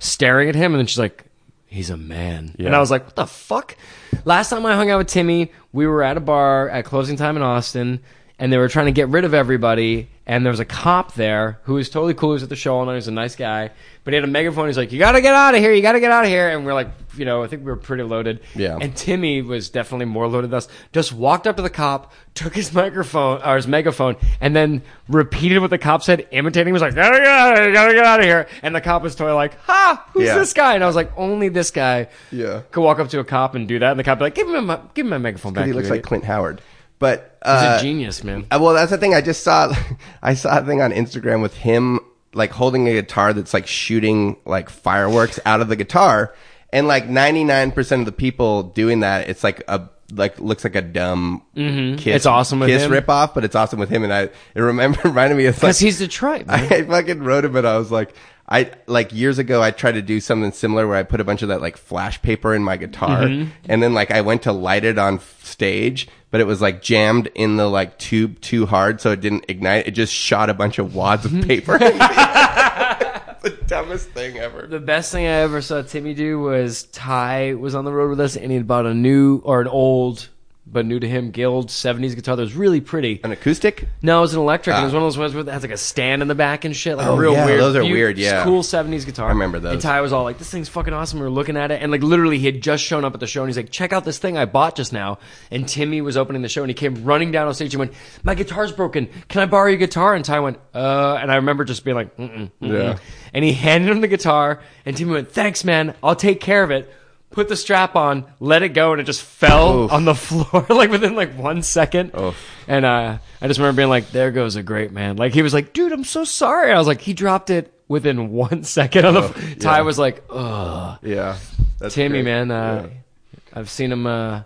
staring at him, and then she's like, "He's a man." And I was like, "What the fuck?" Last time I hung out with Timmy, we were at a bar at closing time in Austin, and they were trying to get rid of everybody. And there was a cop there who was totally cool. He was at the show all night. He was a nice guy, but he had a megaphone. He's like, "You got to get out of here! You got to get out of here!" And we're like, you know, I think we were pretty loaded. Yeah. And Timmy was definitely more loaded than us. Just walked up to the cop, took his microphone or his megaphone, and then repeated what the cop said, imitating. He was like, "Gotta get out of here! Gotta get out of here!" And the cop was totally like, "Ha! Who's Yeah. this guy?" And I was like, "Only this guy Yeah. could walk up to a cop and do that." And the cop be like, "Give him my, give him my megaphone back." He you looks like idiot." Clint Howard. But He's uh, a genius, man. Uh, well, that's the thing. I just saw, [LAUGHS] I saw a thing on Instagram with him like holding a guitar that's like shooting like fireworks out of the guitar, and like ninety nine percent of the people doing that, it's like a like looks like a dumb kiss. Mm-hmm. It's awesome with kiss him. rip off, but it's awesome with him. And I it remember [LAUGHS] reminded me of like Because he's Detroit. [LAUGHS] Man. I fucking wrote him and I was like, I like years ago I tried to do something similar where I put a bunch of that like flash paper in my guitar Mm-hmm. and then like I went to light it on f- stage, but it was like jammed in the like tube too hard so it didn't ignite. It just shot a bunch of wads of mhm. paper. [LAUGHS] [LAUGHS] the dumbest thing ever. The best thing I ever saw Timmy do was Ty was on the road with us and he had bought a new or an old, but new to him, Guild 70s guitar that was really pretty. An acoustic? No, it was an electric, and it was Ah. one of those ones where it has like a stand in the back and shit, like Oh, a real yeah, weird. those are weird, yeah. cool '70s guitar. I remember those. And Ty was all like, "This thing's fucking awesome." We were looking at it, and like literally, he had just shown up at the show, and he's like, "Check out this thing I bought just now." And Timmy was opening the show, and he came running down on stage and went, "My guitar's broken. Can I borrow your guitar?" And Ty went, "Uh," and I remember just being like, Mm-mm, mm-mm. Yeah. And he [LAUGHS] handed him the guitar, and Timmy went, "Thanks, man. I'll take care of it." Put the strap on, let it go, and it just fell Oof. on the floor [LAUGHS] like within like one second. Oof. And uh, I just remember being like, "There goes a great man." Like he was like, "Dude, I'm so sorry." I was like, "He dropped it within [LAUGHS] one second on the." Oh, f- Ty was like, "Ugh." Yeah. That's Timmy, great. man, uh, Yeah. I've seen him. Uh,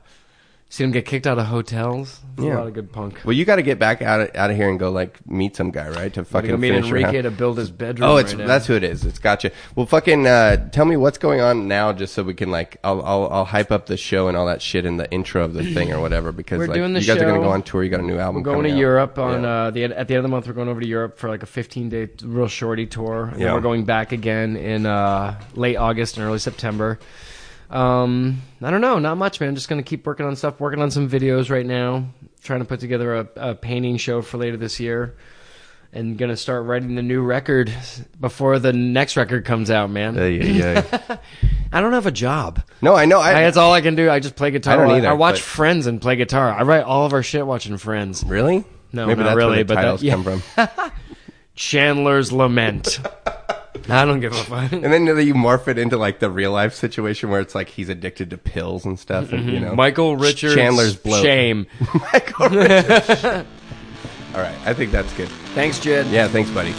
seen him get kicked out of hotels. There's Yeah. A lot of good punk. Well, you got to get back out of, out of here and go like meet some guy, right? To Gotta fucking go meet finish your Enrique house. to build his bedroom. Oh, it's right now. that's who it is. It's gotcha. Well, fucking uh, tell me what's going on now, just so we can like, I'll, I'll I'll hype up the show and all that shit in the intro of the thing or whatever. Because We're like, doing the you guys are gonna go on tour. You got a new album. We're going to out. Europe on Yeah. uh, the at the end of the month. We're going over to Europe for like a 15 day real shorty tour. And Yeah. then we're going back again in uh, late August and early September. Um, I don't know, not much, man. Just gonna keep working on stuff. Working on some videos right now. Trying to put together a, a painting show for later this year. And gonna start writing the new record before the next record comes out, man. Yeah, yeah, yeah. I don't have a job. no, I know. I, I, that's all I can do. I just play guitar. I don't either, I watch but- Friends and play guitar. I write all of our shit watching Friends. really. No, maybe not that's really, where the but that- yeah. come [LAUGHS] from. Chandler's Lament. [LAUGHS] I don't give a fuck. And then you morph it into like the real life situation where it's like he's addicted to pills and stuff, and you mm-hmm. know, Michael Richards. Chandler's bloke. Shame. [LAUGHS] Michael Richards. all right, I think that's good. Thanks, Jed. Yeah, thanks, buddy.